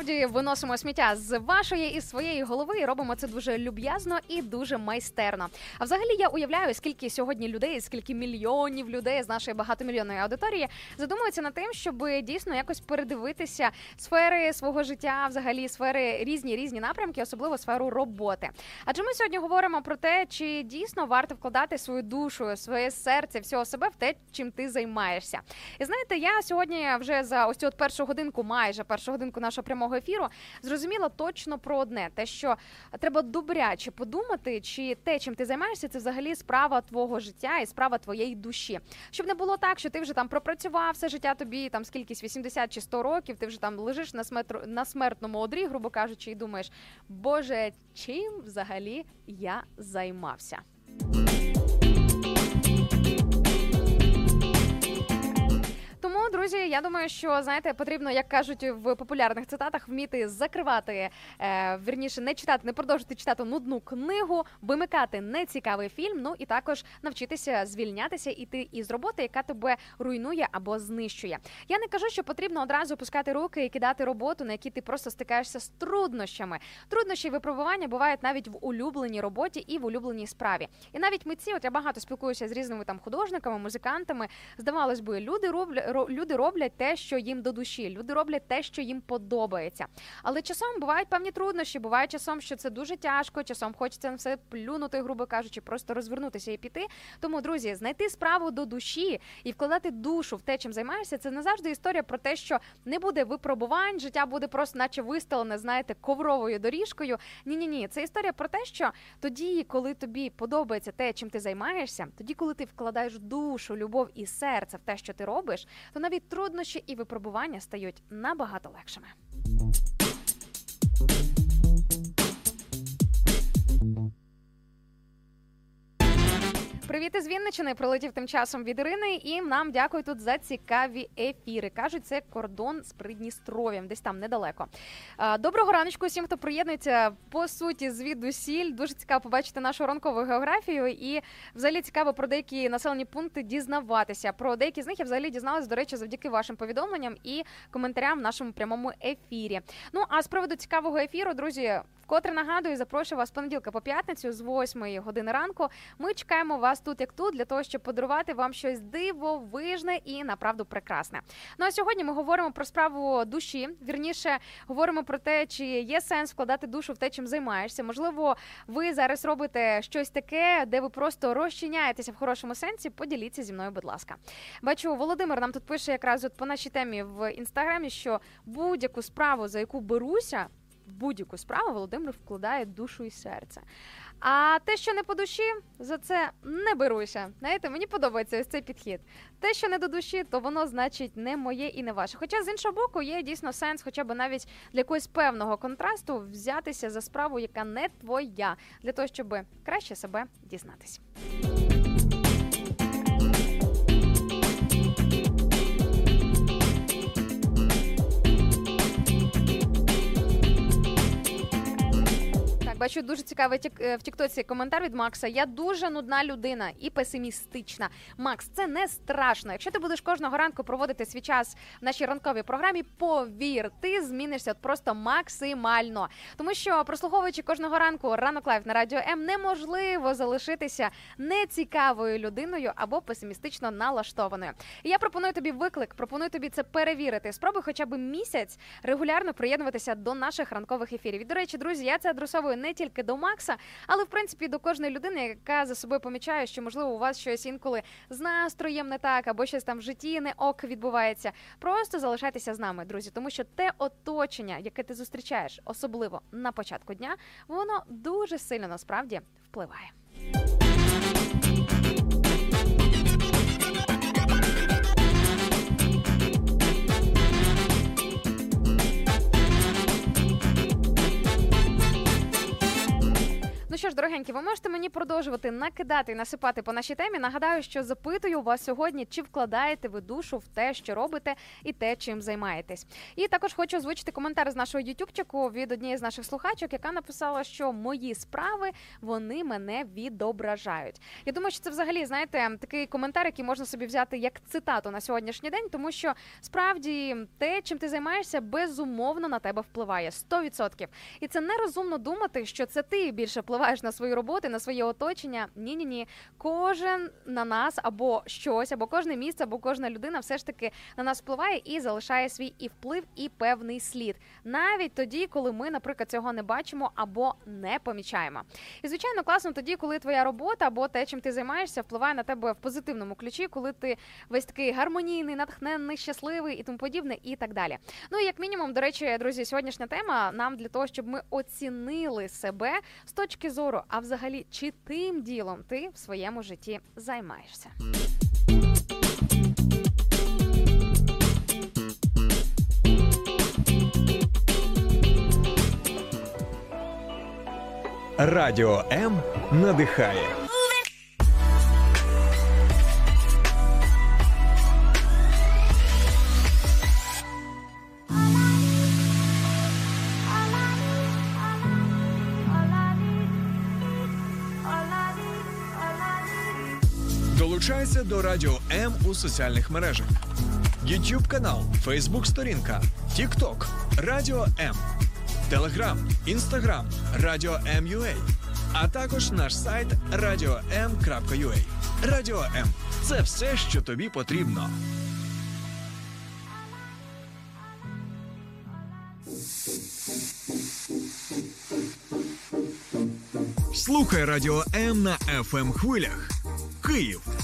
Так, ми справді виносимо сміття з вашої і своєї голови і робимо це дуже люб'язно і дуже майстерно. А взагалі я уявляю, скільки сьогодні людей, скільки мільйонів людей з нашої багатомільйонної аудиторії задумуються над тим, щоб дійсно якось передивитися сфери свого життя, взагалі сфери різні різні напрямки, особливо сферу роботи. Адже ми сьогодні говоримо про те, чи дійсно варто вкладати свою душу, своє серце, всього себе в те, чим ти займаєшся. І знаєте, я сьогодні вже за ось цю от першу годинку, майже першу годинку нашого прямого ефіру, зрозуміла точно про одне: те, що треба добряче подумати, чи те, чим ти займаєшся, це взагалі справа твого життя і справа твоєї душі. Щоб не було так, що ти вже там пропрацював все життя, тобі там скількись 80 чи 100 років, ти вже там лежиш на сметр... на смертному одрі, грубо кажучи, і думаєш, боже, чим взагалі я займався? Тому, друзі, я думаю, що знаєте, потрібно, як кажуть в популярних цитатах, вміти закривати, е, вірніше, не читати, не продовжити читати нудну книгу, вимикати нецікавий фільм. Ну і також навчитися звільнятися іти із роботи, яка тебе руйнує або знищує. Я не кажу, що потрібно одразу опускати руки і кидати роботу, на якій ти просто стикаєшся з труднощами. Труднощі випробування бувають навіть в улюбленій роботі і в улюбленій справі. І навіть митці, от я багато спілкуюся з різними там художниками, музикантами. Здавалось би, люди роблять ро- люди роблять те, що їм до душі, люди роблять те, що їм подобається. Але часом бувають певні труднощі, буває часом, що це дуже тяжко, часом хочеться на все плюнути, грубо кажучи, просто розвернутися і піти. Тому, друзі, знайти справу до душі і вкладати душу в те, чим займаєшся, це не завжди історія про те, що не буде випробувань, життя буде просто, наче вистелене, знаєте, ковровою доріжкою. Ні, ні, ні, це історія про те, що тоді, коли тобі подобається те, чим ти займаєшся, тоді, коли ти вкладаєш душу, любов і серце в те, що ти робиш, то навіть труднощі і випробування стають набагато легшими. Привіт із Вінничини. Прилетів тим часом від Ірини, і нам дякують тут за цікаві ефіри. кажуть, це кордон з Придністров'ям, десь там недалеко. Доброго раночку усім, хто приєднується по суті звідусіль. Дуже цікаво побачити нашу ранкову географію. І взагалі цікаво про деякі населені пункти дізнаватися. Про деякі з них я взагалі дізналась, до речі, завдяки вашим повідомленням і коментарям в нашому прямому ефірі. Ну а з приводу цікавого ефіру, друзі. Вкотре нагадую, запрошую вас понеділка по п'ятницю з 8 години ранку. Ми чекаємо вас тут, як тут, для того, щоб подарувати вам щось дивовижне і направду прекрасне. Ну а сьогодні ми говоримо про справу душі. Вірніше говоримо про те, чи є сенс вкладати душу в те, чим займаєшся. Можливо, ви зараз робите щось таке, де ви просто розчиняєтеся в хорошому сенсі. Поділіться зі мною, будь ласка. Бачу, Володимир нам тут пише якраз от по нашій темі в інстаграмі, що будь-яку справу, за яку беруся. Будь-яку справу Володимир вкладає душу і серце. А те, що не по душі, за це не беруся. Знаєте, мені подобається ось цей підхід. Те, що не до душі, то воно значить не моє і не ваше. Хоча з іншого боку, є дійсно сенс, хоча б навіть для якогось певного контрасту взятися за справу, яка не твоя, для того, щоб краще себе дізнатись. Бачу дуже цікавий тік- е, в Тіктоці коментар від Макса. Я дуже нудна людина і песимістична. Макс, це не страшно. Якщо ти будеш кожного ранку проводити свій час в нашій ранковій програмі, повір, ти змінишся просто максимально. Тому що прослуховуючи кожного ранку ранок live на радіо М, неможливо залишитися нецікавою людиною або песимістично налаштованою. І я пропоную тобі виклик, пропоную тобі це перевірити. Спробуй хоча б місяць регулярно приєднуватися до наших ранкових ефірів. І, до речі, друзі, я це адресовую не тільки до Макса, але в принципі до кожної людини, яка за собою помічає, що можливо у вас щось інколи з настроєм не так, або щось там в житті не ок відбувається. Просто залишайтеся з нами, друзі, тому що те оточення, яке ти зустрічаєш, особливо на початку дня, воно дуже сильно насправді впливає. Ну що ж, дорогенькі, ви можете мені продовжувати накидати і насипати по нашій темі. Нагадаю, що запитую вас сьогодні, чи вкладаєте ви душу в те, що робите, і те, чим займаєтесь. І також хочу озвучити коментар з нашого ютубчику від однієї з наших слухачок, яка написала, що мої справи вони мене відображають. Я думаю, що це взагалі знаєте такий коментар, який можна собі взяти як цитату на сьогоднішній день, тому що справді те, чим ти займаєшся, безумовно на тебе впливає 100%. І це нерозумно думати, що це ти більше впливаєш на свою роботу, на своє оточення. Ні, ні, ні. Кожен на нас або щось, або кожне місце, або кожна людина все ж таки на нас впливає і залишає свій і вплив, і певний слід. Навіть тоді, коли ми, наприклад, цього не бачимо або не помічаємо. І звичайно, класно тоді, коли твоя робота або те, чим ти займаєшся, впливає на тебе в позитивному ключі, коли ти весь такий гармонійний, натхненний, щасливий і тому подібне, і так далі. Ну і як мінімум, до речі, друзі, сьогоднішня тема нам для того, щоб ми оцінили себе з точки зору, а взагалі, чи тим ділом ти в своєму житті займаєшся. Радіо М надихає. Долучайся до Радіо М у соціальних мережах. YouTube канал, фейсбук-сторінка, TikTok, Радіо М, Телеграм, Instagram, Радіо М.Ю.А. а також наш сайт radio.m.ua. Радіо М це все, що тобі потрібно. Слухай Радіо М на fm ем хвилях. Київ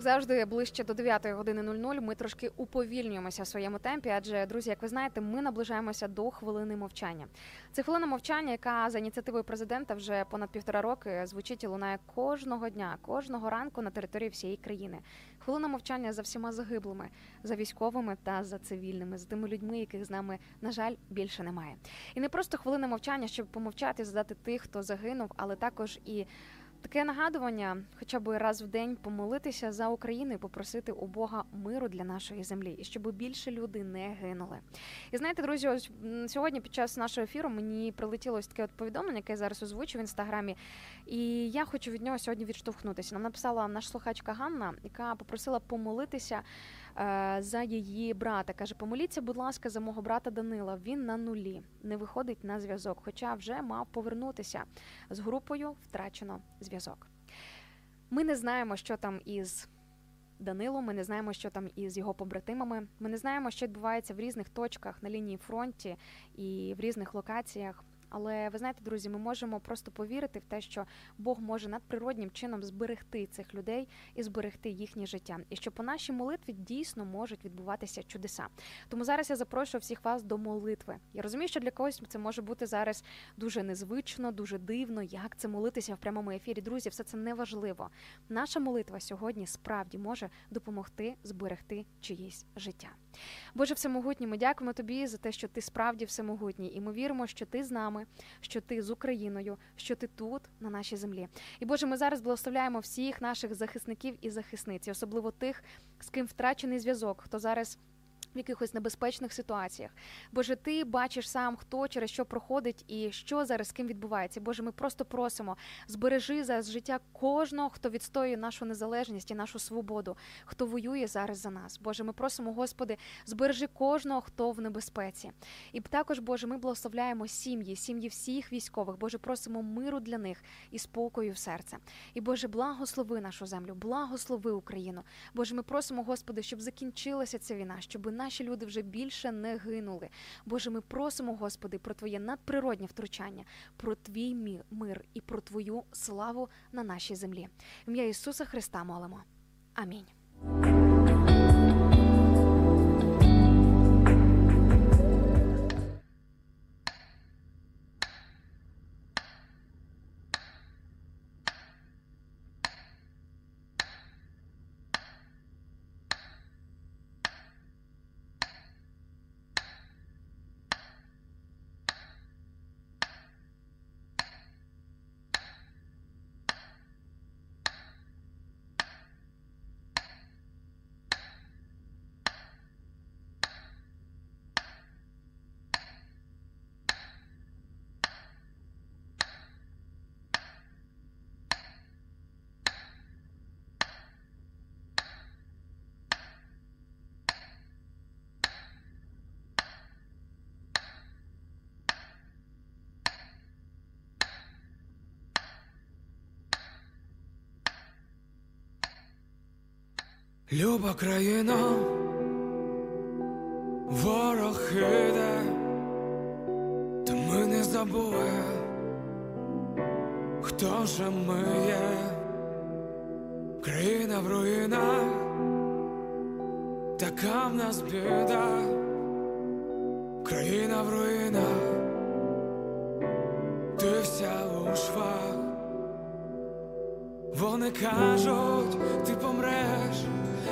Як завжди, ближче до 9 години 00 ми трошки уповільнюємося в своєму темпі, адже друзі, як ви знаєте, ми наближаємося до хвилини мовчання. Це хвилина мовчання, яка за ініціативою президента вже понад півтора роки звучить і лунає кожного дня, кожного ранку на території всієї країни. Хвилина мовчання за всіма загиблими, за військовими та за цивільними, за тими людьми, яких з нами, на жаль, більше немає. І не просто хвилина мовчання, щоб помовчати, згадати тих, хто загинув, але також і Таке нагадування, хоча б раз в день помолитися за Україну і попросити у Бога миру для нашої землі, і щоб більше люди не гинули. І знаєте, друзі, ось сьогодні під час нашого ефіру мені прилетіло ось таке от повідомлення, яке я зараз озвучу в інстаграмі. І я хочу від нього сьогодні відштовхнутися. Нам написала наша слухачка Ганна, яка попросила помолитися за її брата. Каже: помоліться, будь ласка, за мого брата Данила. Він на нулі, не виходить на зв'язок, хоча вже мав повернутися з групою втрачено зв'язок. Ми не знаємо, що там із Данилом, ми не знаємо, що там із його побратимами. Ми не знаємо, що відбувається в різних точках на лінії фронті і в різних локаціях. Але ви знаєте, друзі, ми можемо просто повірити в те, що Бог може надприроднім чином зберегти цих людей і зберегти їхнє життя, і що по нашій молитві дійсно можуть відбуватися чудеса. Тому зараз я запрошую всіх вас до молитви. Я розумію, що для когось це може бути зараз дуже незвично, дуже дивно. Як це молитися в прямому ефірі? Друзі, все це не важливо. Наша молитва сьогодні справді може допомогти зберегти чиїсь життя. Боже всемогутній, ми дякуємо тобі за те, що ти справді всемогутній, і ми віримо, що ти з нами, що ти з Україною, що ти тут, на нашій землі. І Боже, ми зараз благословляємо всіх наших захисників і захисниць, особливо тих, з ким втрачений зв'язок, хто зараз. В якихось небезпечних ситуаціях, Боже, ти бачиш сам, хто через що проходить і що зараз з ким відбувається. Боже, ми просто просимо збережи зараз життя кожного, хто відстоює нашу незалежність і нашу свободу, хто воює зараз за нас. Боже, ми просимо, Господи, збережи кожного, хто в небезпеці. І також, Боже, ми благословляємо сім'ї, сім'ї всіх військових. Боже, просимо миру для них і спокою в серце. І Боже, благослови нашу землю, благослови Україну. Боже, ми просимо, Господи, щоб закінчилася ця війна, щоб наші люди вже більше не гинули. Боже, ми просимо, Господи, про Твоє надприроднє втручання, про Твій мир і про Твою славу на нашій землі. В ім'я Ісуса Христа молимо. Амінь. Люба країна, ворог іде, та ми не забули, хто же ми є, країна в руїнах, така в нас біда, країна в руїнах, ти вся у швах. Вони кажуть, ти помреш,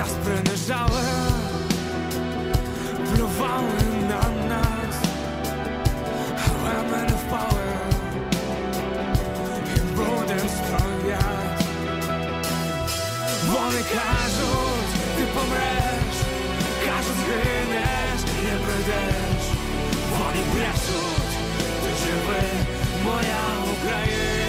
Нас принижали плювали на нас, але ми не впали і будем стоять. Вони кажуть, ти помреш, кажуть, згинеш, не прийдеш. Вони брешуть, ти живи, моя Україна.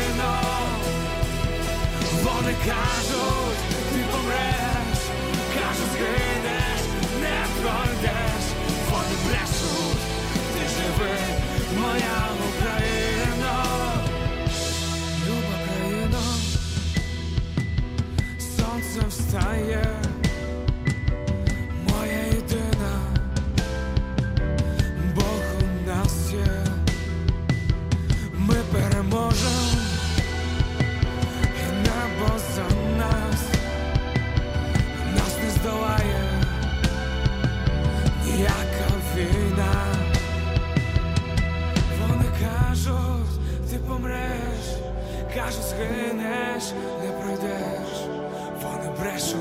Кажуть, згинеш, не пройдеш. Вони брешуть,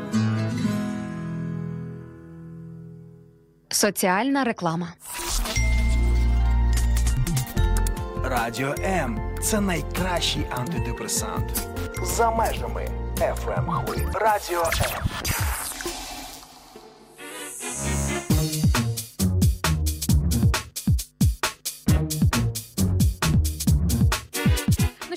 Соціальна реклама. Радіо М це найкращий антидепресант. За межами FM. Радіо М.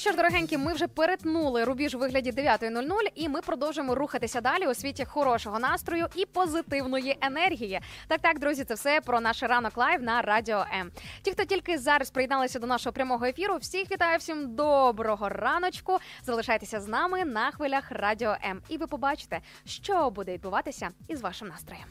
що ж, дорогенькі, ми вже перетнули рубіж у вигляді 9.00 і ми продовжуємо рухатися далі у світі хорошого настрою і позитивної енергії. Так, так, друзі, це все про наш ранок live на радіо М. Ті, хто тільки зараз приєдналися до нашого прямого ефіру, всіх вітаю, всім доброго раночку. Залишайтеся з нами на хвилях радіо М. І ви побачите, що буде відбуватися із вашим настроєм.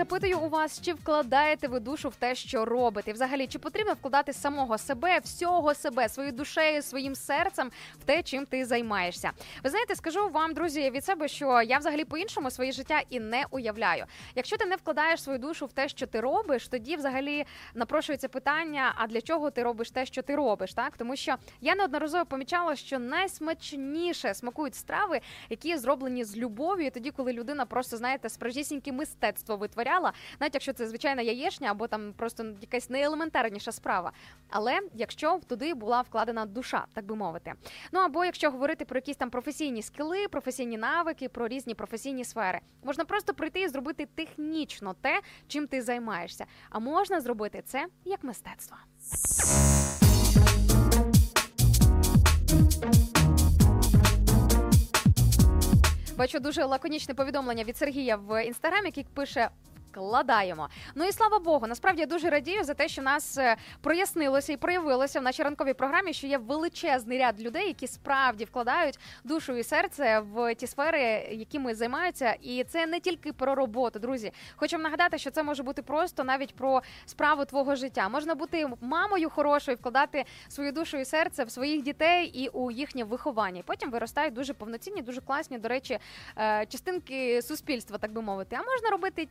Запитую у вас, чи вкладаєте ви душу в те, що робите? І Взагалі, чи потрібно вкладати самого себе, всього себе, своєю душею, своїм серцем в те, чим ти займаєшся? Ви знаєте, скажу вам, друзі, від себе, що я взагалі по-іншому своє життя і не уявляю. Якщо ти не вкладаєш свою душу в те, що ти робиш, тоді взагалі напрошується питання: а для чого ти робиш те, що ти робиш? Так, тому що я неодноразово помічала, що найсмачніше смакують страви, які зроблені з любов'ю, і тоді, коли людина просто знаєте, справжнісіньке мистецтво витворяла, навіть якщо це звичайна яєчня або там просто якась найелементарніша справа. Але якщо туди була вкладена душа, так би мовити. Ну або якщо говорити про якісь там професійні скіли, професійні навики, про різні професійні сфери, можна просто прийти і зробити технічно те, чим ти займаєшся. А можна зробити це як мистецтво. Бачу дуже лаконічне повідомлення від Сергія в інстаграмі, який пише. Вкладаємо. Ну і слава Богу, насправді я дуже радію за те, що нас е, прояснилося і проявилося в нашій ранковій програмі, що є величезний ряд людей, які справді вкладають душу і серце в ті сфери, якими займаються. І це не тільки про роботу, друзі. Хочу вам нагадати, що це може бути просто навіть про справу твого життя. Можна бути мамою хорошою, вкладати свою душу і серце в своїх дітей і у їхнє виховання. І потім виростають дуже повноцінні, дуже класні, до речі, е, частинки суспільства, так би мовити. А можна робити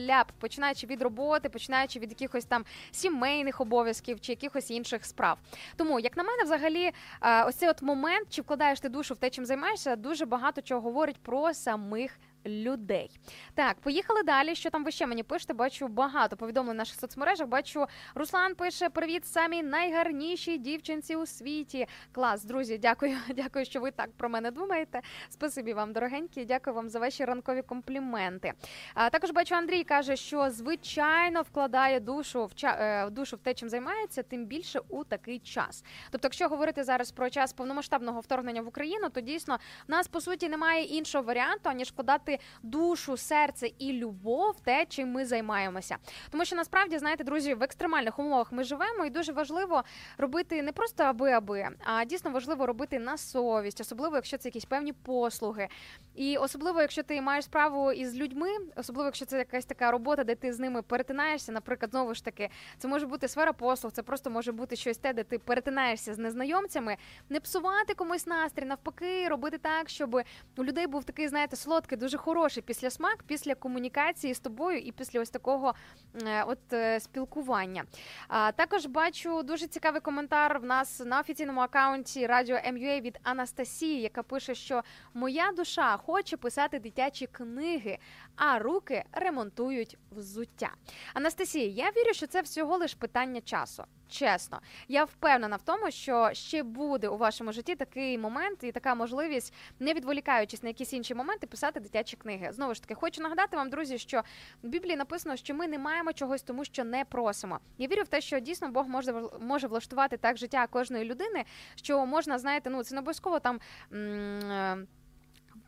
тяп-ляп, починаючи від роботи, починаючи від якихось там сімейних обов'язків чи якихось інших справ. Тому, як на мене, взагалі, е, ось цей от момент, чи вкладаєш ти душу в те, чим займаєшся, дуже багато чого говорить про самих. Людей так, поїхали далі. Що там ви ще мені пишете? Бачу багато повідомлень в наших соцмережах. Бачу, Руслан пише: Привіт, самі найгарніші дівчинці у світі. Клас, друзі, дякую, дякую, що ви так про мене думаєте. Спасибі вам, дорогенькі, дякую вам за ваші ранкові компліменти. А також бачу, Андрій каже, що звичайно вкладає душу в ча- е, душу в те, чим займається, тим більше у такий час. Тобто, якщо говорити зараз про час повномасштабного вторгнення в Україну, то дійсно в нас по суті немає іншого варіанту, аніж вкладати душу, серце і любов те, чим ми займаємося. Тому що насправді, знаєте, друзі, в екстремальних умовах ми живемо, і дуже важливо робити не просто аби-аби, а дійсно важливо робити на совість, особливо якщо це якісь певні послуги. І особливо, якщо ти маєш справу із людьми, особливо якщо це якась така робота, де ти з ними перетинаєшся, наприклад, знову ж таки, це може бути сфера послуг, це просто може бути щось те, де ти перетинаєшся з незнайомцями, не псувати комусь настрій, навпаки, робити так, щоб у людей був такий, знаєте, солодкий, дуже хороший післясмак після комунікації з тобою і після ось такого е, от е, спілкування. А також бачу дуже цікавий коментар в нас на офіційному акаунті Радіо МЮА від Анастасії, яка пише, що моя душа хоче писати дитячі книги, а руки ремонтують взуття. Анастасія, я вірю, що це всього лиш питання часу. Чесно, я впевнена в тому, що ще буде у вашому житті такий момент і така можливість, не відволікаючись на якісь інші моменти, писати дитячі книги. Знову ж таки, хочу нагадати вам, друзі, що в Біблії написано, що ми не маємо чогось, тому що не просимо. Я вірю в те, що дійсно Бог може може влаштувати так життя кожної людини, що можна, знаєте, ну це не обов'язково там. м, е,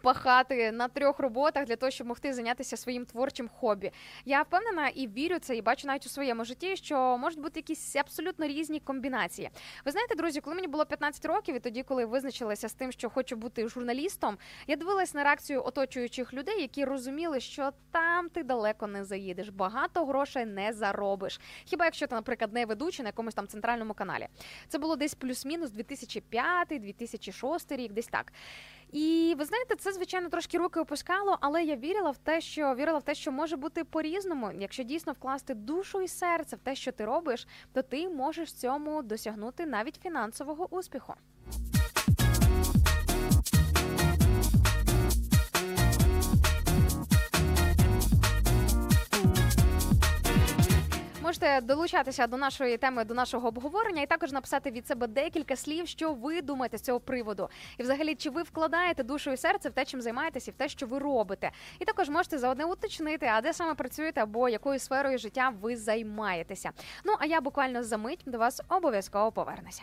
Пахати на трьох роботах для того, щоб могти зайнятися своїм творчим хобі. Я впевнена і вірю це, і бачу навіть у своєму житті, що можуть бути якісь абсолютно різні комбінації. Ви знаєте, друзі, коли мені було 15 років, і тоді, коли визначилася з тим, що хочу бути журналістом, я дивилась на реакцію оточуючих людей, які розуміли, що там ти далеко не заїдеш, багато грошей не заробиш. Хіба якщо ти, наприклад, не ведучий на якомусь там центральному каналі? Це було десь плюс-мінус 2005-2006 рік, десь так. І ви знаєте, це звичайно трошки руки опускало, але я вірила в те, що вірила в те, що може бути по-різному. Якщо дійсно вкласти душу і серце в те, що ти робиш, то ти можеш цьому досягнути навіть фінансового успіху. Можете долучатися до нашої теми, до нашого обговорення, і також написати від себе декілька слів, що ви думаєте з цього приводу. І взагалі, чи ви вкладаєте душу і серце в те, чим займаєтесь, і в те, що ви робите. І також можете заодне уточнити, а де саме працюєте або якою сферою життя ви займаєтеся. Ну а я буквально за мить до вас обов'язково повернуся.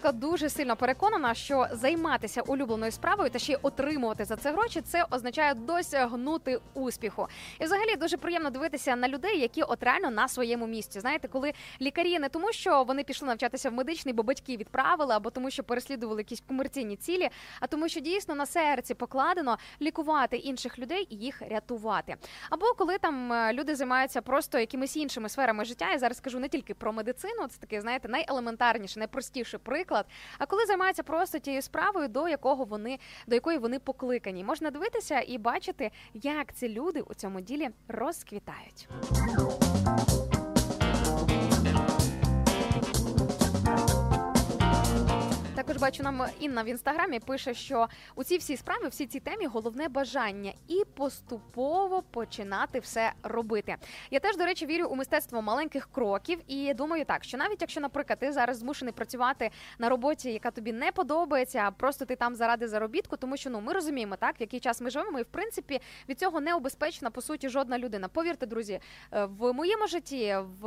Наприклад, дуже сильно переконана, що займатися улюбленою справою та ще й отримувати за це гроші, це означає досягнути успіху. І взагалі дуже приємно дивитися на людей, які от реально на своєму місці. Знаєте, коли лікарі не тому, що вони пішли навчатися в медичний, бо батьки відправили, або тому, що переслідували якісь комерційні цілі, а тому, що дійсно на серці покладено лікувати інших людей і їх рятувати. Або коли там е, люди займаються просто якимись іншими сферами життя. Я зараз скажу не тільки про медицину, це такий, знаєте, найелементарніший, найпростіший приклад. Наприклад, а коли займаються просто тією справою, до якого вони до якої вони покликані. Можна дивитися і бачити, як ці люди у цьому ділі розквітають. Також бачу нам Інна в інстаграмі пише, що у цій всій справі, всій цій темі головне бажання і поступово починати все робити. Я теж, до речі, вірю у мистецтво маленьких кроків і думаю так, що навіть якщо, наприклад, ти зараз змушений працювати на роботі, яка тобі не подобається, а просто ти там заради заробітку, тому що ну ми розуміємо, так в який час ми живемо, і в принципі від цього не убезпечена по суті жодна людина. Повірте, друзі, е, в моєму житті, в,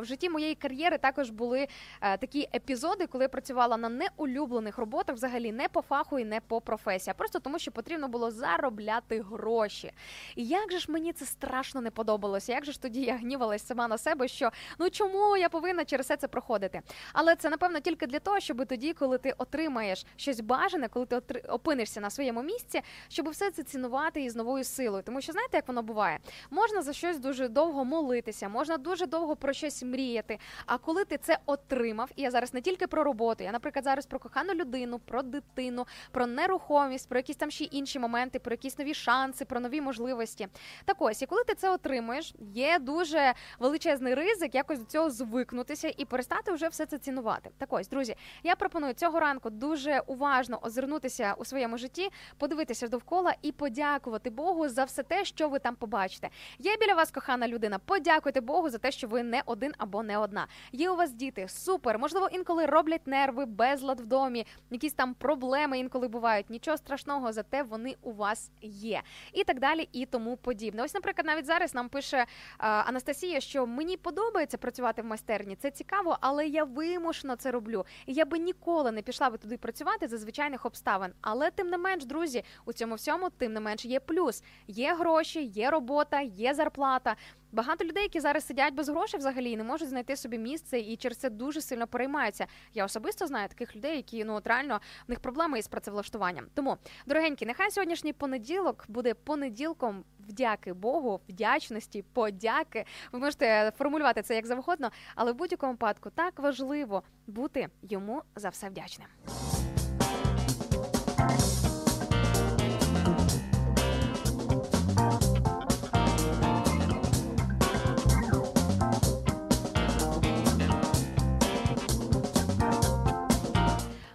в житті моєї кар'єри також були е, такі епізоди, коли я працювала на неулюблених роботах, взагалі не по фаху і не по професії, а просто тому, що потрібно було заробляти гроші. І як же ж мені це страшно не подобалося? Як же ж тоді я гнівалась сама на себе, що ну чому я повинна через все це проходити? Але це напевно тільки для того, щоб тоді, коли ти отримаєш щось бажане, коли ти отри- опинишся на своєму місці, щоб все це цінувати із новою силою. Тому що знаєте, як воно буває? Можна за щось дуже довго молитися, можна дуже довго про щось мріяти. А коли ти це отримав, і я зараз не тільки про роботу, я, наприклад, зараз про кохану людину, про дитину, про нерухомість, про якісь там ще інші моменти, про якісь нові шанси, про нові можливості. Так ось, і коли ти це отримуєш, є дуже величезний ризик якось до цього звикнутися і перестати вже все це цінувати. Так ось, друзі, я пропоную цього ранку дуже уважно озирнутися у своєму житті, подивитися довкола і подякувати Богу за все те, що ви там побачите. Є біля вас кохана людина. Подякуйте Богу за те, що ви не один або не одна. Є у вас діти, супер. Можливо, інколи роблять нерви, безлад в домі, якісь там проблеми інколи бувають. Нічого страшного, зате вони у вас є. І так далі, і тому подібне. Ось, наприклад, навіть зараз нам пише а, Анастасія, що мені подобається працювати в майстерні. Це цікаво, але я вимушено це роблю. Я би ніколи не пішла би туди працювати за звичайних обставин. Але тим не менш, друзі, у цьому всьому тим не менш є плюс. Є гроші, є робота, є зарплата. Багато людей, які зараз сидять без грошей взагалі не можуть знайти собі місце і через це дуже сильно переймаються. Я особисто знаю таких людей, які ну от реально в них проблеми із працевлаштуванням. Тому, дорогенькі, нехай сьогоднішній понеділок буде понеділком вдяки Богу, вдячності, подяки. Ви можете формулювати це як завгодно, але в будь-якому випадку так важливо бути йому за все вдячним.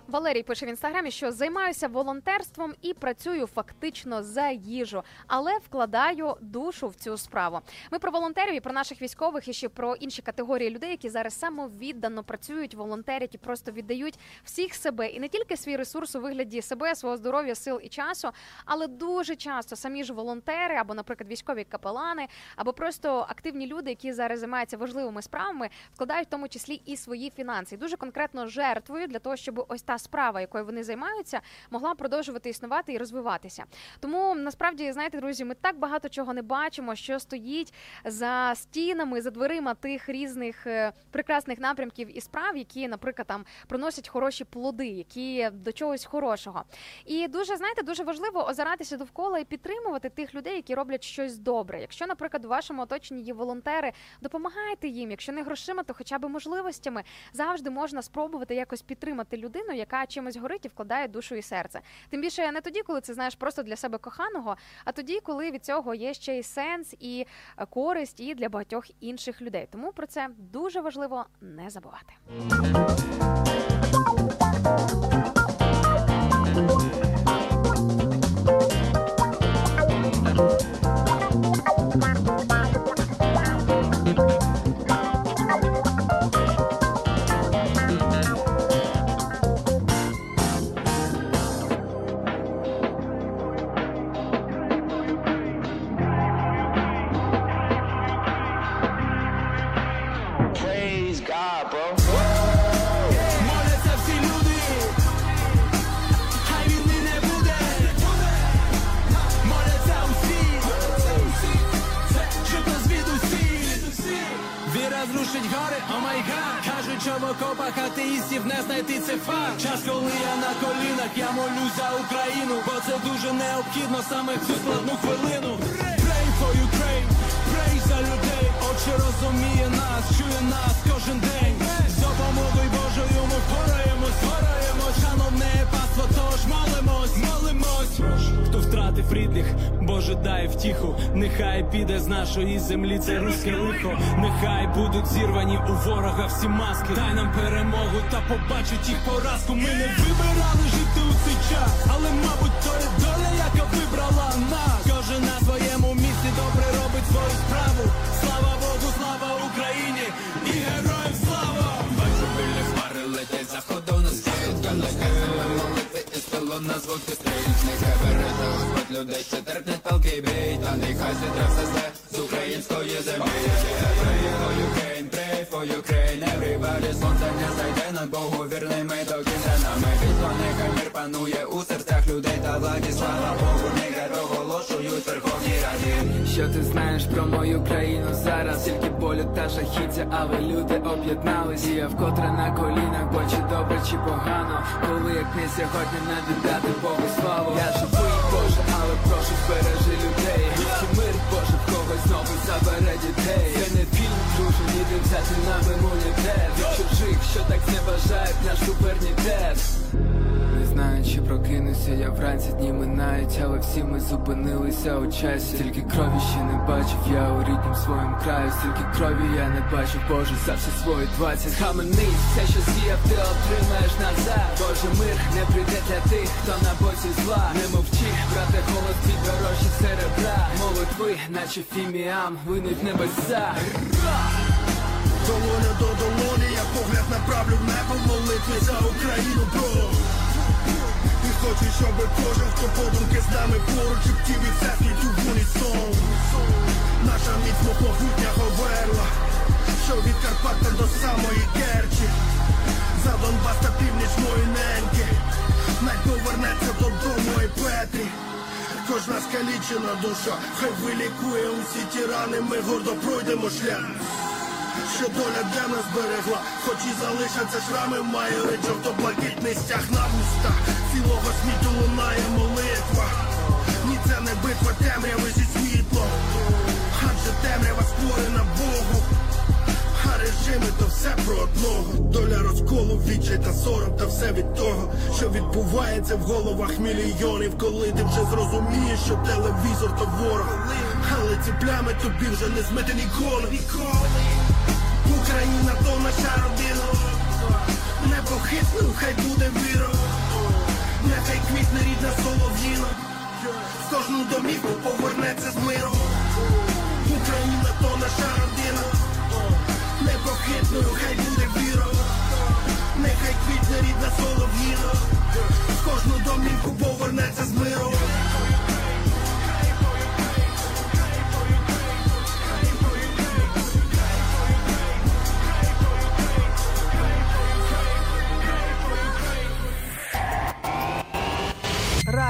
Валерій пише в інстаграмі, що займаюся волонтерством і працюю фактично за їжу, але вкладаю душу в цю справу. Ми про волонтерів і про наших військових і ще про інші категорії людей, які зараз самовіддано працюють, волонтерять і просто віддають всіх себе і не тільки свій ресурс у вигляді себе, свого здоров'я, сил і часу, але дуже часто самі ж волонтери або, наприклад, військові капелани, або просто активні люди, які зараз займаються важливими справами, вкладають в тому числі і свої фінанси. І дуже конкретно жертвою для того, щоб ось та справа, якою вони займаються, могла продовжувати існувати і розвиватися. Тому насправді, знаєте, друзі, ми так багато чого не бачимо, що стоїть за стінами, за дверима тих різних е, прекрасних напрямків і справ, які, наприклад, там приносять хороші плоди, які до чогось хорошого. І дуже знаєте, дуже важливо озиратися довкола і підтримувати тих людей, які роблять щось добре. Якщо, наприклад, у вашому оточенні є волонтери, допомагайте їм. Якщо не грошима, то хоча б можливостями завжди можна спробувати якось підтримати людину, яка чимось горить і вкладає душу і серце. Тим більше не тоді, коли це знаєш просто для себе коханого, а тоді, коли від цього є ще й сенс і е, користь, і для багатьох інших людей. Тому про це дуже важливо не забувати. Praise oh my God Кажуть, що в окопах атеїстів не знайти це факт. Час, коли я на колінах, я молюсь за Україну Бо це дуже необхідно саме в цю складну хвилину. Pray for Ukraine, pray за людей очі розуміє нас, чує нас кожен день пораємось, пораємось, шановне паство, тож молимось, молимось. Хто втратив рідних, Боже дай втіху, нехай піде з нашої землі, це руське лихо, нехай будуть зірвані у ворога всі маски. Дай нам перемогу та побачить їх поразку. Ми не вибирали жити у цей час, але мабуть. На стрільць Нехай береже Господь людей, ще терпне палки бій Та нехай зітре все з української землі. Pray for Ukraine, for Ukraine Everybody сонце не зайде над Богу вірний ми до кінця. Нами нехай мир панує у серцях людей та владі Слава Богу, нехай проголошують Верховній Раді. Що ти знаєш про мою країну зараз? Тільки болю та жахіття, але люди об'єднались. І я вкотре на колінах, бо чи добре, чи погано. Коли як не сьогодні не віддати Богу славу. Я живий, Боже, але прошу збережи людей. Людський мир, Боже, в когось знову забере дітей ніде взяти нам імунітет Від чужих, що так зневажають наш суверенітет не знаю, чи прокинуся, я вранці дні минають, але всі ми зупинилися у часі. Стільки крові ще не бачив, я у ріднім своєму краю, стільки крові я не бачив, Боже, за всі свої двадцять Хаменись, все, що сіяв, ти отримаєш назад. Боже, мир не прийде для тих, хто на боці зла. Не мовчи, брате, голос твій дорожчий серебра. Молитви, наче фіміам, винуть небеса. Долоня до долоні, я погляд направлю в небо в молитві за Україну, бро. І хочу, щоб кожен, хто подумки з нами поруч і втів і все світу в унісон. Наша міцно могутня говерла, що від Карпата до самої Керчі. За Донбас та північ мої неньки. Най повернеться додому і Петрі. Кожна скалічена душа, хай вилікує усі ті рани, ми гордо пройдемо шлях що доля для нас берегла, хоч і залишаться шрами, має ледь жовто-блакитний стяг на вустах Цілого світу лунає молитва. Ні, це не битва темряви зі світлом. Адже темрява створена Богу. А режими то все про одного. Доля розколу, відчай та сором Та все від того, що відбувається в головах мільйонів. Коли ти вже зрозумієш, що телевізор то ворог. Але ці плями тобі вже не змити ніколи Україна то наша родина Непохитним хай буде віра Нехай квітне рідна солов'їна. В кожну домівку повернеться з миром. Україна то наша родина Непохитною хай буде віра Нехай квітне рідна солов'їна. В кожну домівку повернеться з миром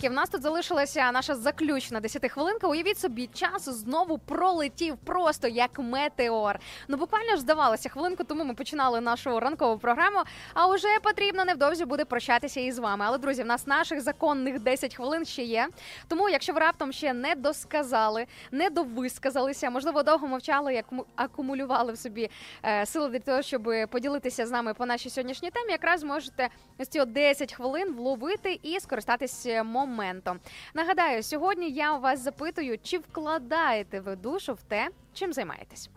Що в нас тут залишилася наша заключна 10 хвилинка. Уявіть собі, час знову пролетів просто як метеор. Ну буквально ж здавалося хвилинку тому ми починали нашу ранкову програму. А вже потрібно невдовзі буде прощатися із вами. Але друзі, в нас наших законних 10 хвилин ще є. Тому, якщо ви раптом ще не досказали, не довисказалися, можливо, довго мовчали, як акумулювали в собі е, сили для того, щоб поділитися з нами по нашій сьогоднішній темі, якраз можете ось ці от 10 хвилин вловити і скористатись е, моментом. Нагадаю, сьогодні я у вас запитую, чи вкладаєте ви душу в те, чим займаєтесь.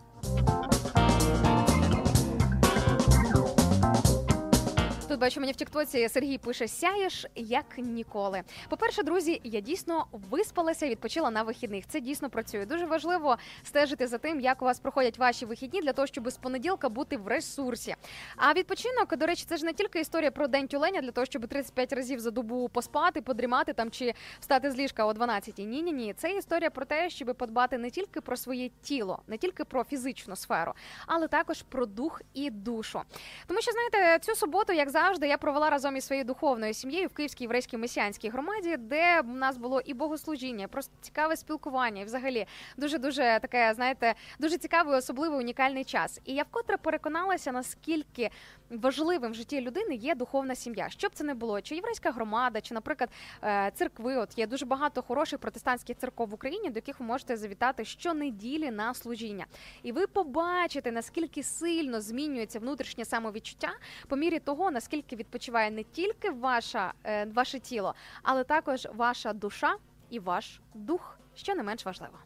Тут бачу мені в Тіктоці Сергій пише: сяєш як ніколи. По-перше, друзі, я дійсно виспалася відпочила на вихідних. Це дійсно працює. Дуже важливо стежити за тим, як у вас проходять ваші вихідні, для того, щоб з понеділка бути в ресурсі. А відпочинок, до речі, це ж не тільки історія про день тюленя, для того, щоб 35 разів за добу поспати, подрімати там чи встати з ліжка о 12. Ні, ні, ні. Це історія про те, щоб подбати не тільки про своє тіло, не тільки про фізичну сферу, але також про дух і душу. Тому що знаєте, цю суботу, як завжди, я провела разом із своєю духовною сім'єю в Київській єврейській месіанській громаді, де в нас було і богослужіння, і просто цікаве спілкування, і взагалі дуже дуже таке, знаєте, дуже цікавий, особливий унікальний час. І я вкотре переконалася, наскільки важливим в житті людини є духовна сім'я. Що б це не було, чи єврейська громада, чи, наприклад, е, церкви. От є дуже багато хороших протестантських церков в Україні, до яких ви можете завітати щонеділі на служіння. І ви побачите, наскільки сильно змінюється внутрішнє самовідчуття по мірі того, наскільки відпочиває не тільки ваша, е, ваше тіло, але також ваша душа і ваш дух, що не менш важливо.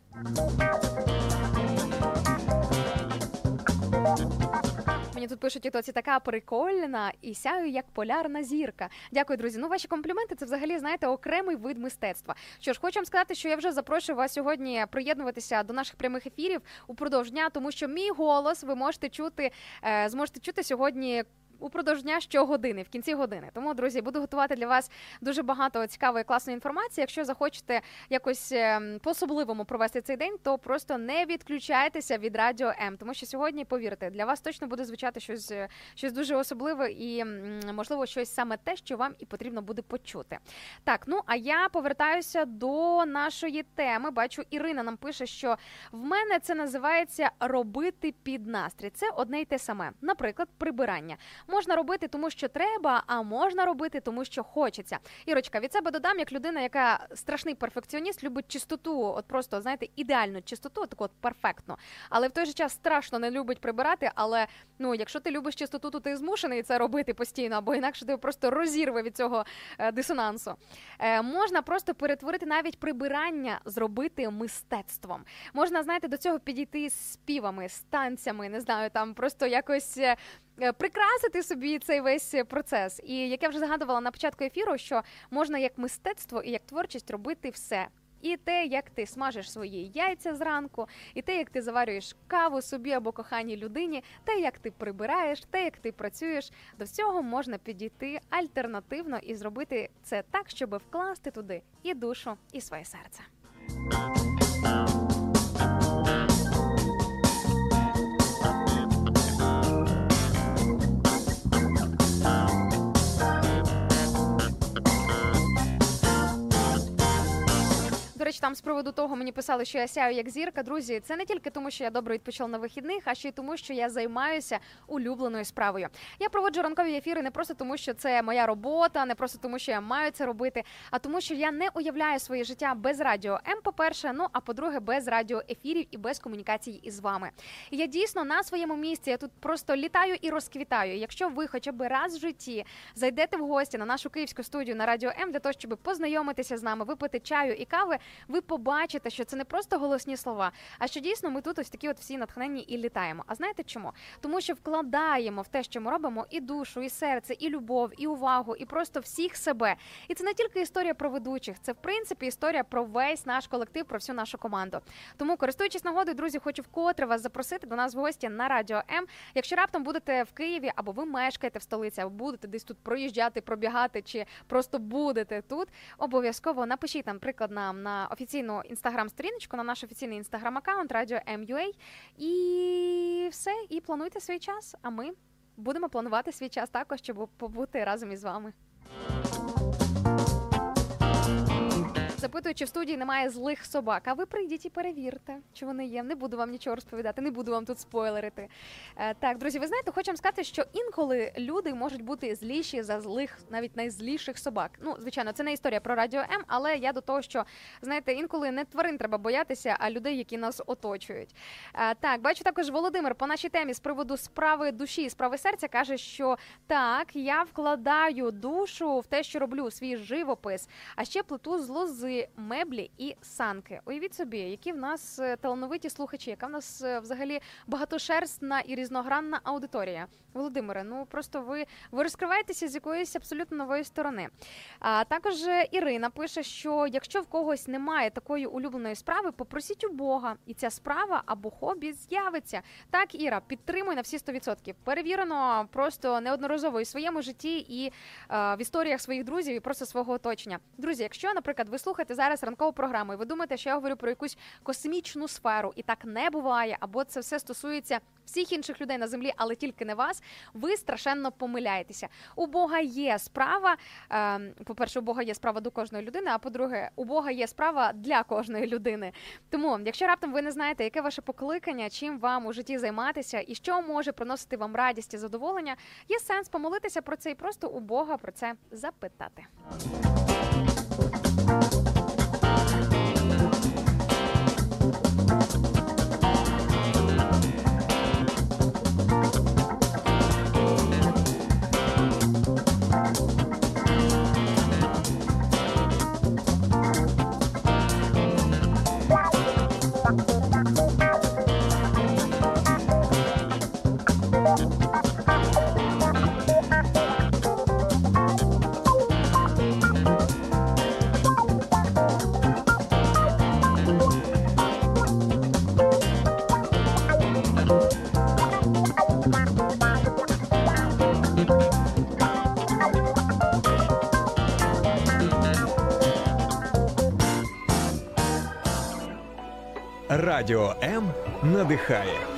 Мені тут пишуть, і така прикольна і сяю як полярна зірка. Дякую, друзі. Ну, ваші компліменти це взагалі знаєте окремий вид мистецтва. Що ж, хочу вам сказати, що я вже запрошую вас сьогодні приєднуватися до наших прямих ефірів упродовж дня, тому що мій голос ви можете чути, е, зможете чути сьогодні. Упродовж дня щогодини, в кінці години. Тому, друзі, буду готувати для вас дуже багато цікавої класної інформації. Якщо захочете якось ем, по-особливому провести цей день, то просто не відключайтеся від радіо М, тому що сьогодні, повірте, для вас точно буде звучати щось, е, щось дуже особливе і можливо щось саме те, що вам і потрібно буде почути. Так, ну а я повертаюся до нашої теми. Бачу, Ірина нам пише, що в мене це називається робити під настрій. Це одне й те саме. Наприклад, прибирання. Можна робити, тому що треба, а можна робити, тому що хочеться. Ірочка, від себе додам, як людина, яка страшний перфекціоніст, любить чистоту, от просто знаєте, ідеальну чистоту, таку от перфектно. Але в той же час страшно не любить прибирати. Але ну, якщо ти любиш чистоту, то ти змушений це робити постійно, або інакше ти просто розірве від цього е, дисонансу. Е, можна просто перетворити навіть прибирання, зробити мистецтвом. Можна, знаєте, до цього підійти з співами, з танцями, не знаю, там просто якось. Е, е, Прикрасити собі цей весь процес, і як я вже згадувала на початку ефіру, що можна як мистецтво і як творчість робити все. І те, як ти смажиш свої яйця зранку, і те, як ти заварюєш каву собі або коханій людині, те, як ти прибираєш, те, як ти працюєш, до всього можна підійти альтернативно і зробити це так, щоб вкласти туди і душу, і своє серце. Речі, там з приводу того мені писали, що я сяю як зірка. Друзі, це не тільки тому, що я добре відпочила на вихідних, а ще й тому, що я займаюся улюбленою справою. Я проводжу ранкові ефіри не просто тому, що це моя робота, не просто тому, що я маю це робити, а тому, що я не уявляю своє життя без радіо М, по-перше, ну а по-друге, без радіоефірів і без комунікації із вами. Я дійсно на своєму місці. Я тут просто літаю і розквітаю. Якщо ви хоча б раз в житті зайдете в гості на нашу київську студію на радіо М для того, щоб познайомитися з нами, випити чаю і кави, ви побачите, що це не просто голосні слова, а що дійсно ми тут ось такі от всі натхненні і літаємо. А знаєте чому? Тому що вкладаємо в те, що ми робимо, і душу, і серце, і любов, і увагу, і просто всіх себе. І це не тільки історія про ведучих, це в принципі історія про весь наш колектив, про всю нашу команду. Тому, користуючись нагодою, друзі, хочу вкотре вас запросити до нас в гості на радіо М. Якщо раптом будете в Києві або ви мешкаєте в столиці, або будете десь тут проїжджати, пробігати, чи просто будете тут, обов'язково напишіть нам приклад нам на офіційну інстаграм-сторіночку, на наш офіційний інстаграм-аккаунт Радіо МЮА. І все, і плануйте свій час. А ми будемо планувати свій час також, щоб побути разом із вами. Запитую, чи в студії немає злих собак. А ви прийдіть і перевірте, чи вони є. Не буду вам нічого розповідати, не буду вам тут спойлерити. Е, так, друзі, ви знаєте, хочу вам сказати, що інколи люди можуть бути зліші за злих, навіть найзліших собак. Ну, звичайно, це не історія про радіо М, але я до того, що знаєте, інколи не тварин треба боятися, а людей, які нас оточують. Е, так, бачу також Володимир по нашій темі з приводу справи душі і справи серця каже, що так, я вкладаю душу в те, що роблю свій живопис, а ще плету з лози з меблі і санки. Уявіть собі, які в нас е, талановиті слухачі, яка в нас е, взагалі багатошерстна і різногранна аудиторія. Володимире, ну просто ви, ви розкриваєтеся з якоїсь абсолютно нової сторони. А також е, Ірина пише, що якщо в когось немає такої улюбленої справи, попросіть у Бога, і ця справа або хобі з'явиться. Так, Іра, підтримуй на всі 100%. Перевірено просто неодноразово і в своєму житті, і е, в історіях своїх друзів, і просто свого оточення. Друзі, якщо, наприклад, ви слухаєте зараз ранкову програму, і ви думаєте, що я говорю про якусь космічну сферу, і так не буває, або це все стосується всіх інших людей на землі, але тільки не вас, ви страшенно помиляєтеся. У Бога є справа. е, По-перше, у Бога є справа до кожної людини. А по-друге, у Бога є справа для кожної людини. Тому, якщо раптом ви не знаєте, яке ваше покликання, чим вам у житті займатися і що може приносити вам радість і задоволення, є сенс помолитися про це і просто у Бога про це запитати. Радіо М надихає.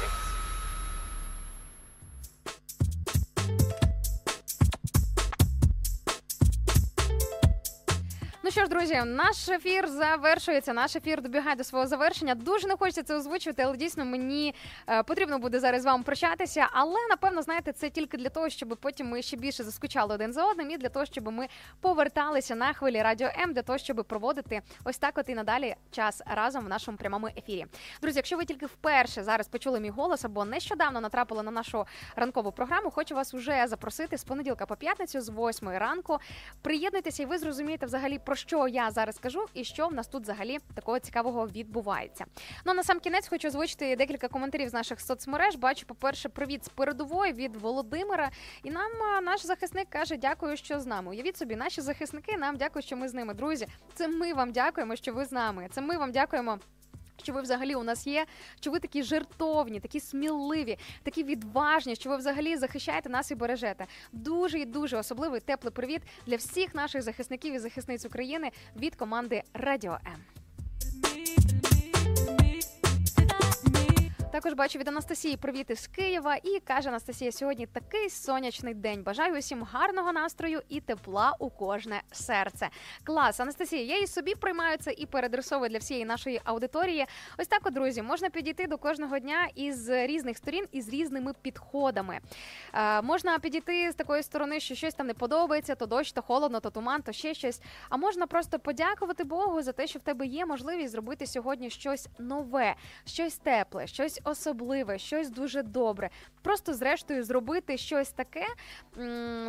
Наш ефір завершується. Наш ефір добігає до свого завершення. Дуже не хочеться це озвучувати, але дійсно мені е, потрібно буде зараз з вами прощатися. Але напевно, знаєте, це тільки для того, щоб потім ми ще більше заскучали один за одним, і для того, щоб ми поверталися на хвилі радіо М, для того, щоб проводити ось так, от і надалі час разом в нашому прямому ефірі. Друзі, якщо ви тільки вперше зараз почули мій голос або нещодавно натрапили на нашу ранкову програму, хочу вас уже запросити з понеділка по п'ятницю з 8 ранку. Приєднуйтеся, і ви зрозумієте взагалі про що я зараз кажу, і що в нас тут взагалі такого цікавого відбувається. Ну а на сам кінець хочу озвучити декілька коментарів з наших соцмереж. Бачу, по-перше, привіт з передової від Володимира. І нам наш захисник каже: дякую, що з нами. Уявіть собі, наші захисники нам дякують, що ми з ними. Друзі, це ми вам дякуємо, що ви з нами. Це ми вам дякуємо. Що ви взагалі у нас є, що ви такі жертовні, такі сміливі, такі відважні, що ви взагалі захищаєте нас і бережете. Дуже і дуже особливий теплий привіт для всіх наших захисників і захисниць України від команди Радіо М. Також бачу від Анастасії привіт із Києва. І каже Анастасія: сьогодні такий сонячний день. Бажаю усім гарного настрою і тепла у кожне серце. Клас, Анастасія, я і собі приймаю це і передресовую для всієї нашої аудиторії. Ось так, от, друзі, можна підійти до кожного дня із різних сторін і з різними підходами. Е, можна підійти з такої сторони, що щось там не подобається, то дощ, то холодно, то туман, то ще щось. А можна просто подякувати Богу за те, що в тебе є можливість зробити сьогодні щось нове, щось тепле, щось особливе, щось дуже добре. Просто зрештою зробити щось таке,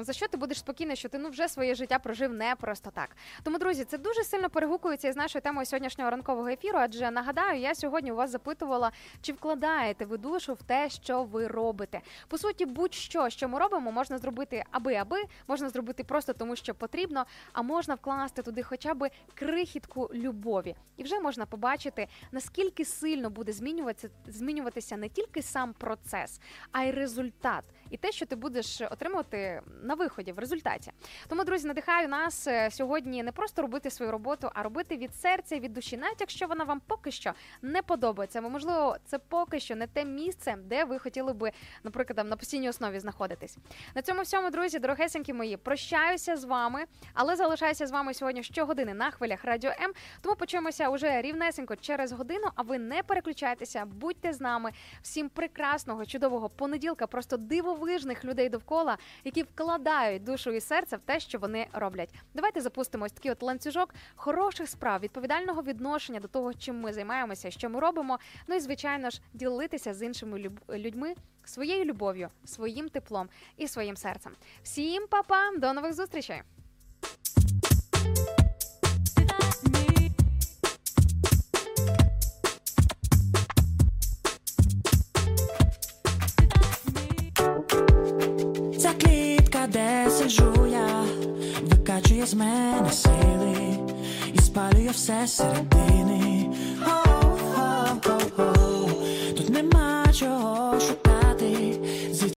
за що ти будеш спокійний, що ти ну вже своє життя прожив не просто так. Тому, друзі, це дуже сильно перегукується із нашою темою сьогоднішнього ранкового ефіру. Адже нагадаю, я сьогодні у вас запитувала, чи вкладаєте ви душу в те, що ви робите. По суті, будь-що, що ми робимо, можна зробити аби-аби, можна зробити просто тому, що потрібно, а можна вкласти туди хоча б крихітку любові. І вже можна побачити, наскільки сильно буде змінюватися, змінюватися не тільки сам процес, а й результат, і те, що ти будеш отримувати на виході в результаті. Тому, друзі, надихаю нас е, сьогодні не просто робити свою роботу, а робити від серця, від душі, навіть якщо вона вам поки що не подобається. Бо можливо, це поки що не те місце, де ви хотіли би, наприклад, там, на постійній основі знаходитись. На цьому всьому, друзі, дорогесенькі мої, прощаюся з вами, але залишаюся з вами сьогодні щогодини на хвилях Радіо М. Тому почуємося уже рівнесенько через годину. А ви не переключайтеся, будьте з нами. Всім прекрасного, чудового понеділка, просто дивовижних людей довкола, які вкладають душу і серце в те, що вони роблять. Давайте запустимо ось такий от ланцюжок хороших справ, відповідального відношення до того, чим ми займаємося, що ми робимо. Ну і звичайно ж, ділитися з іншими людьми своєю любов'ю, своїм теплом і своїм серцем. Всім па-па, до нових зустрічей! З мене сили і спалює все середини. Oh, oh, oh, oh. Тут нема чого шукати.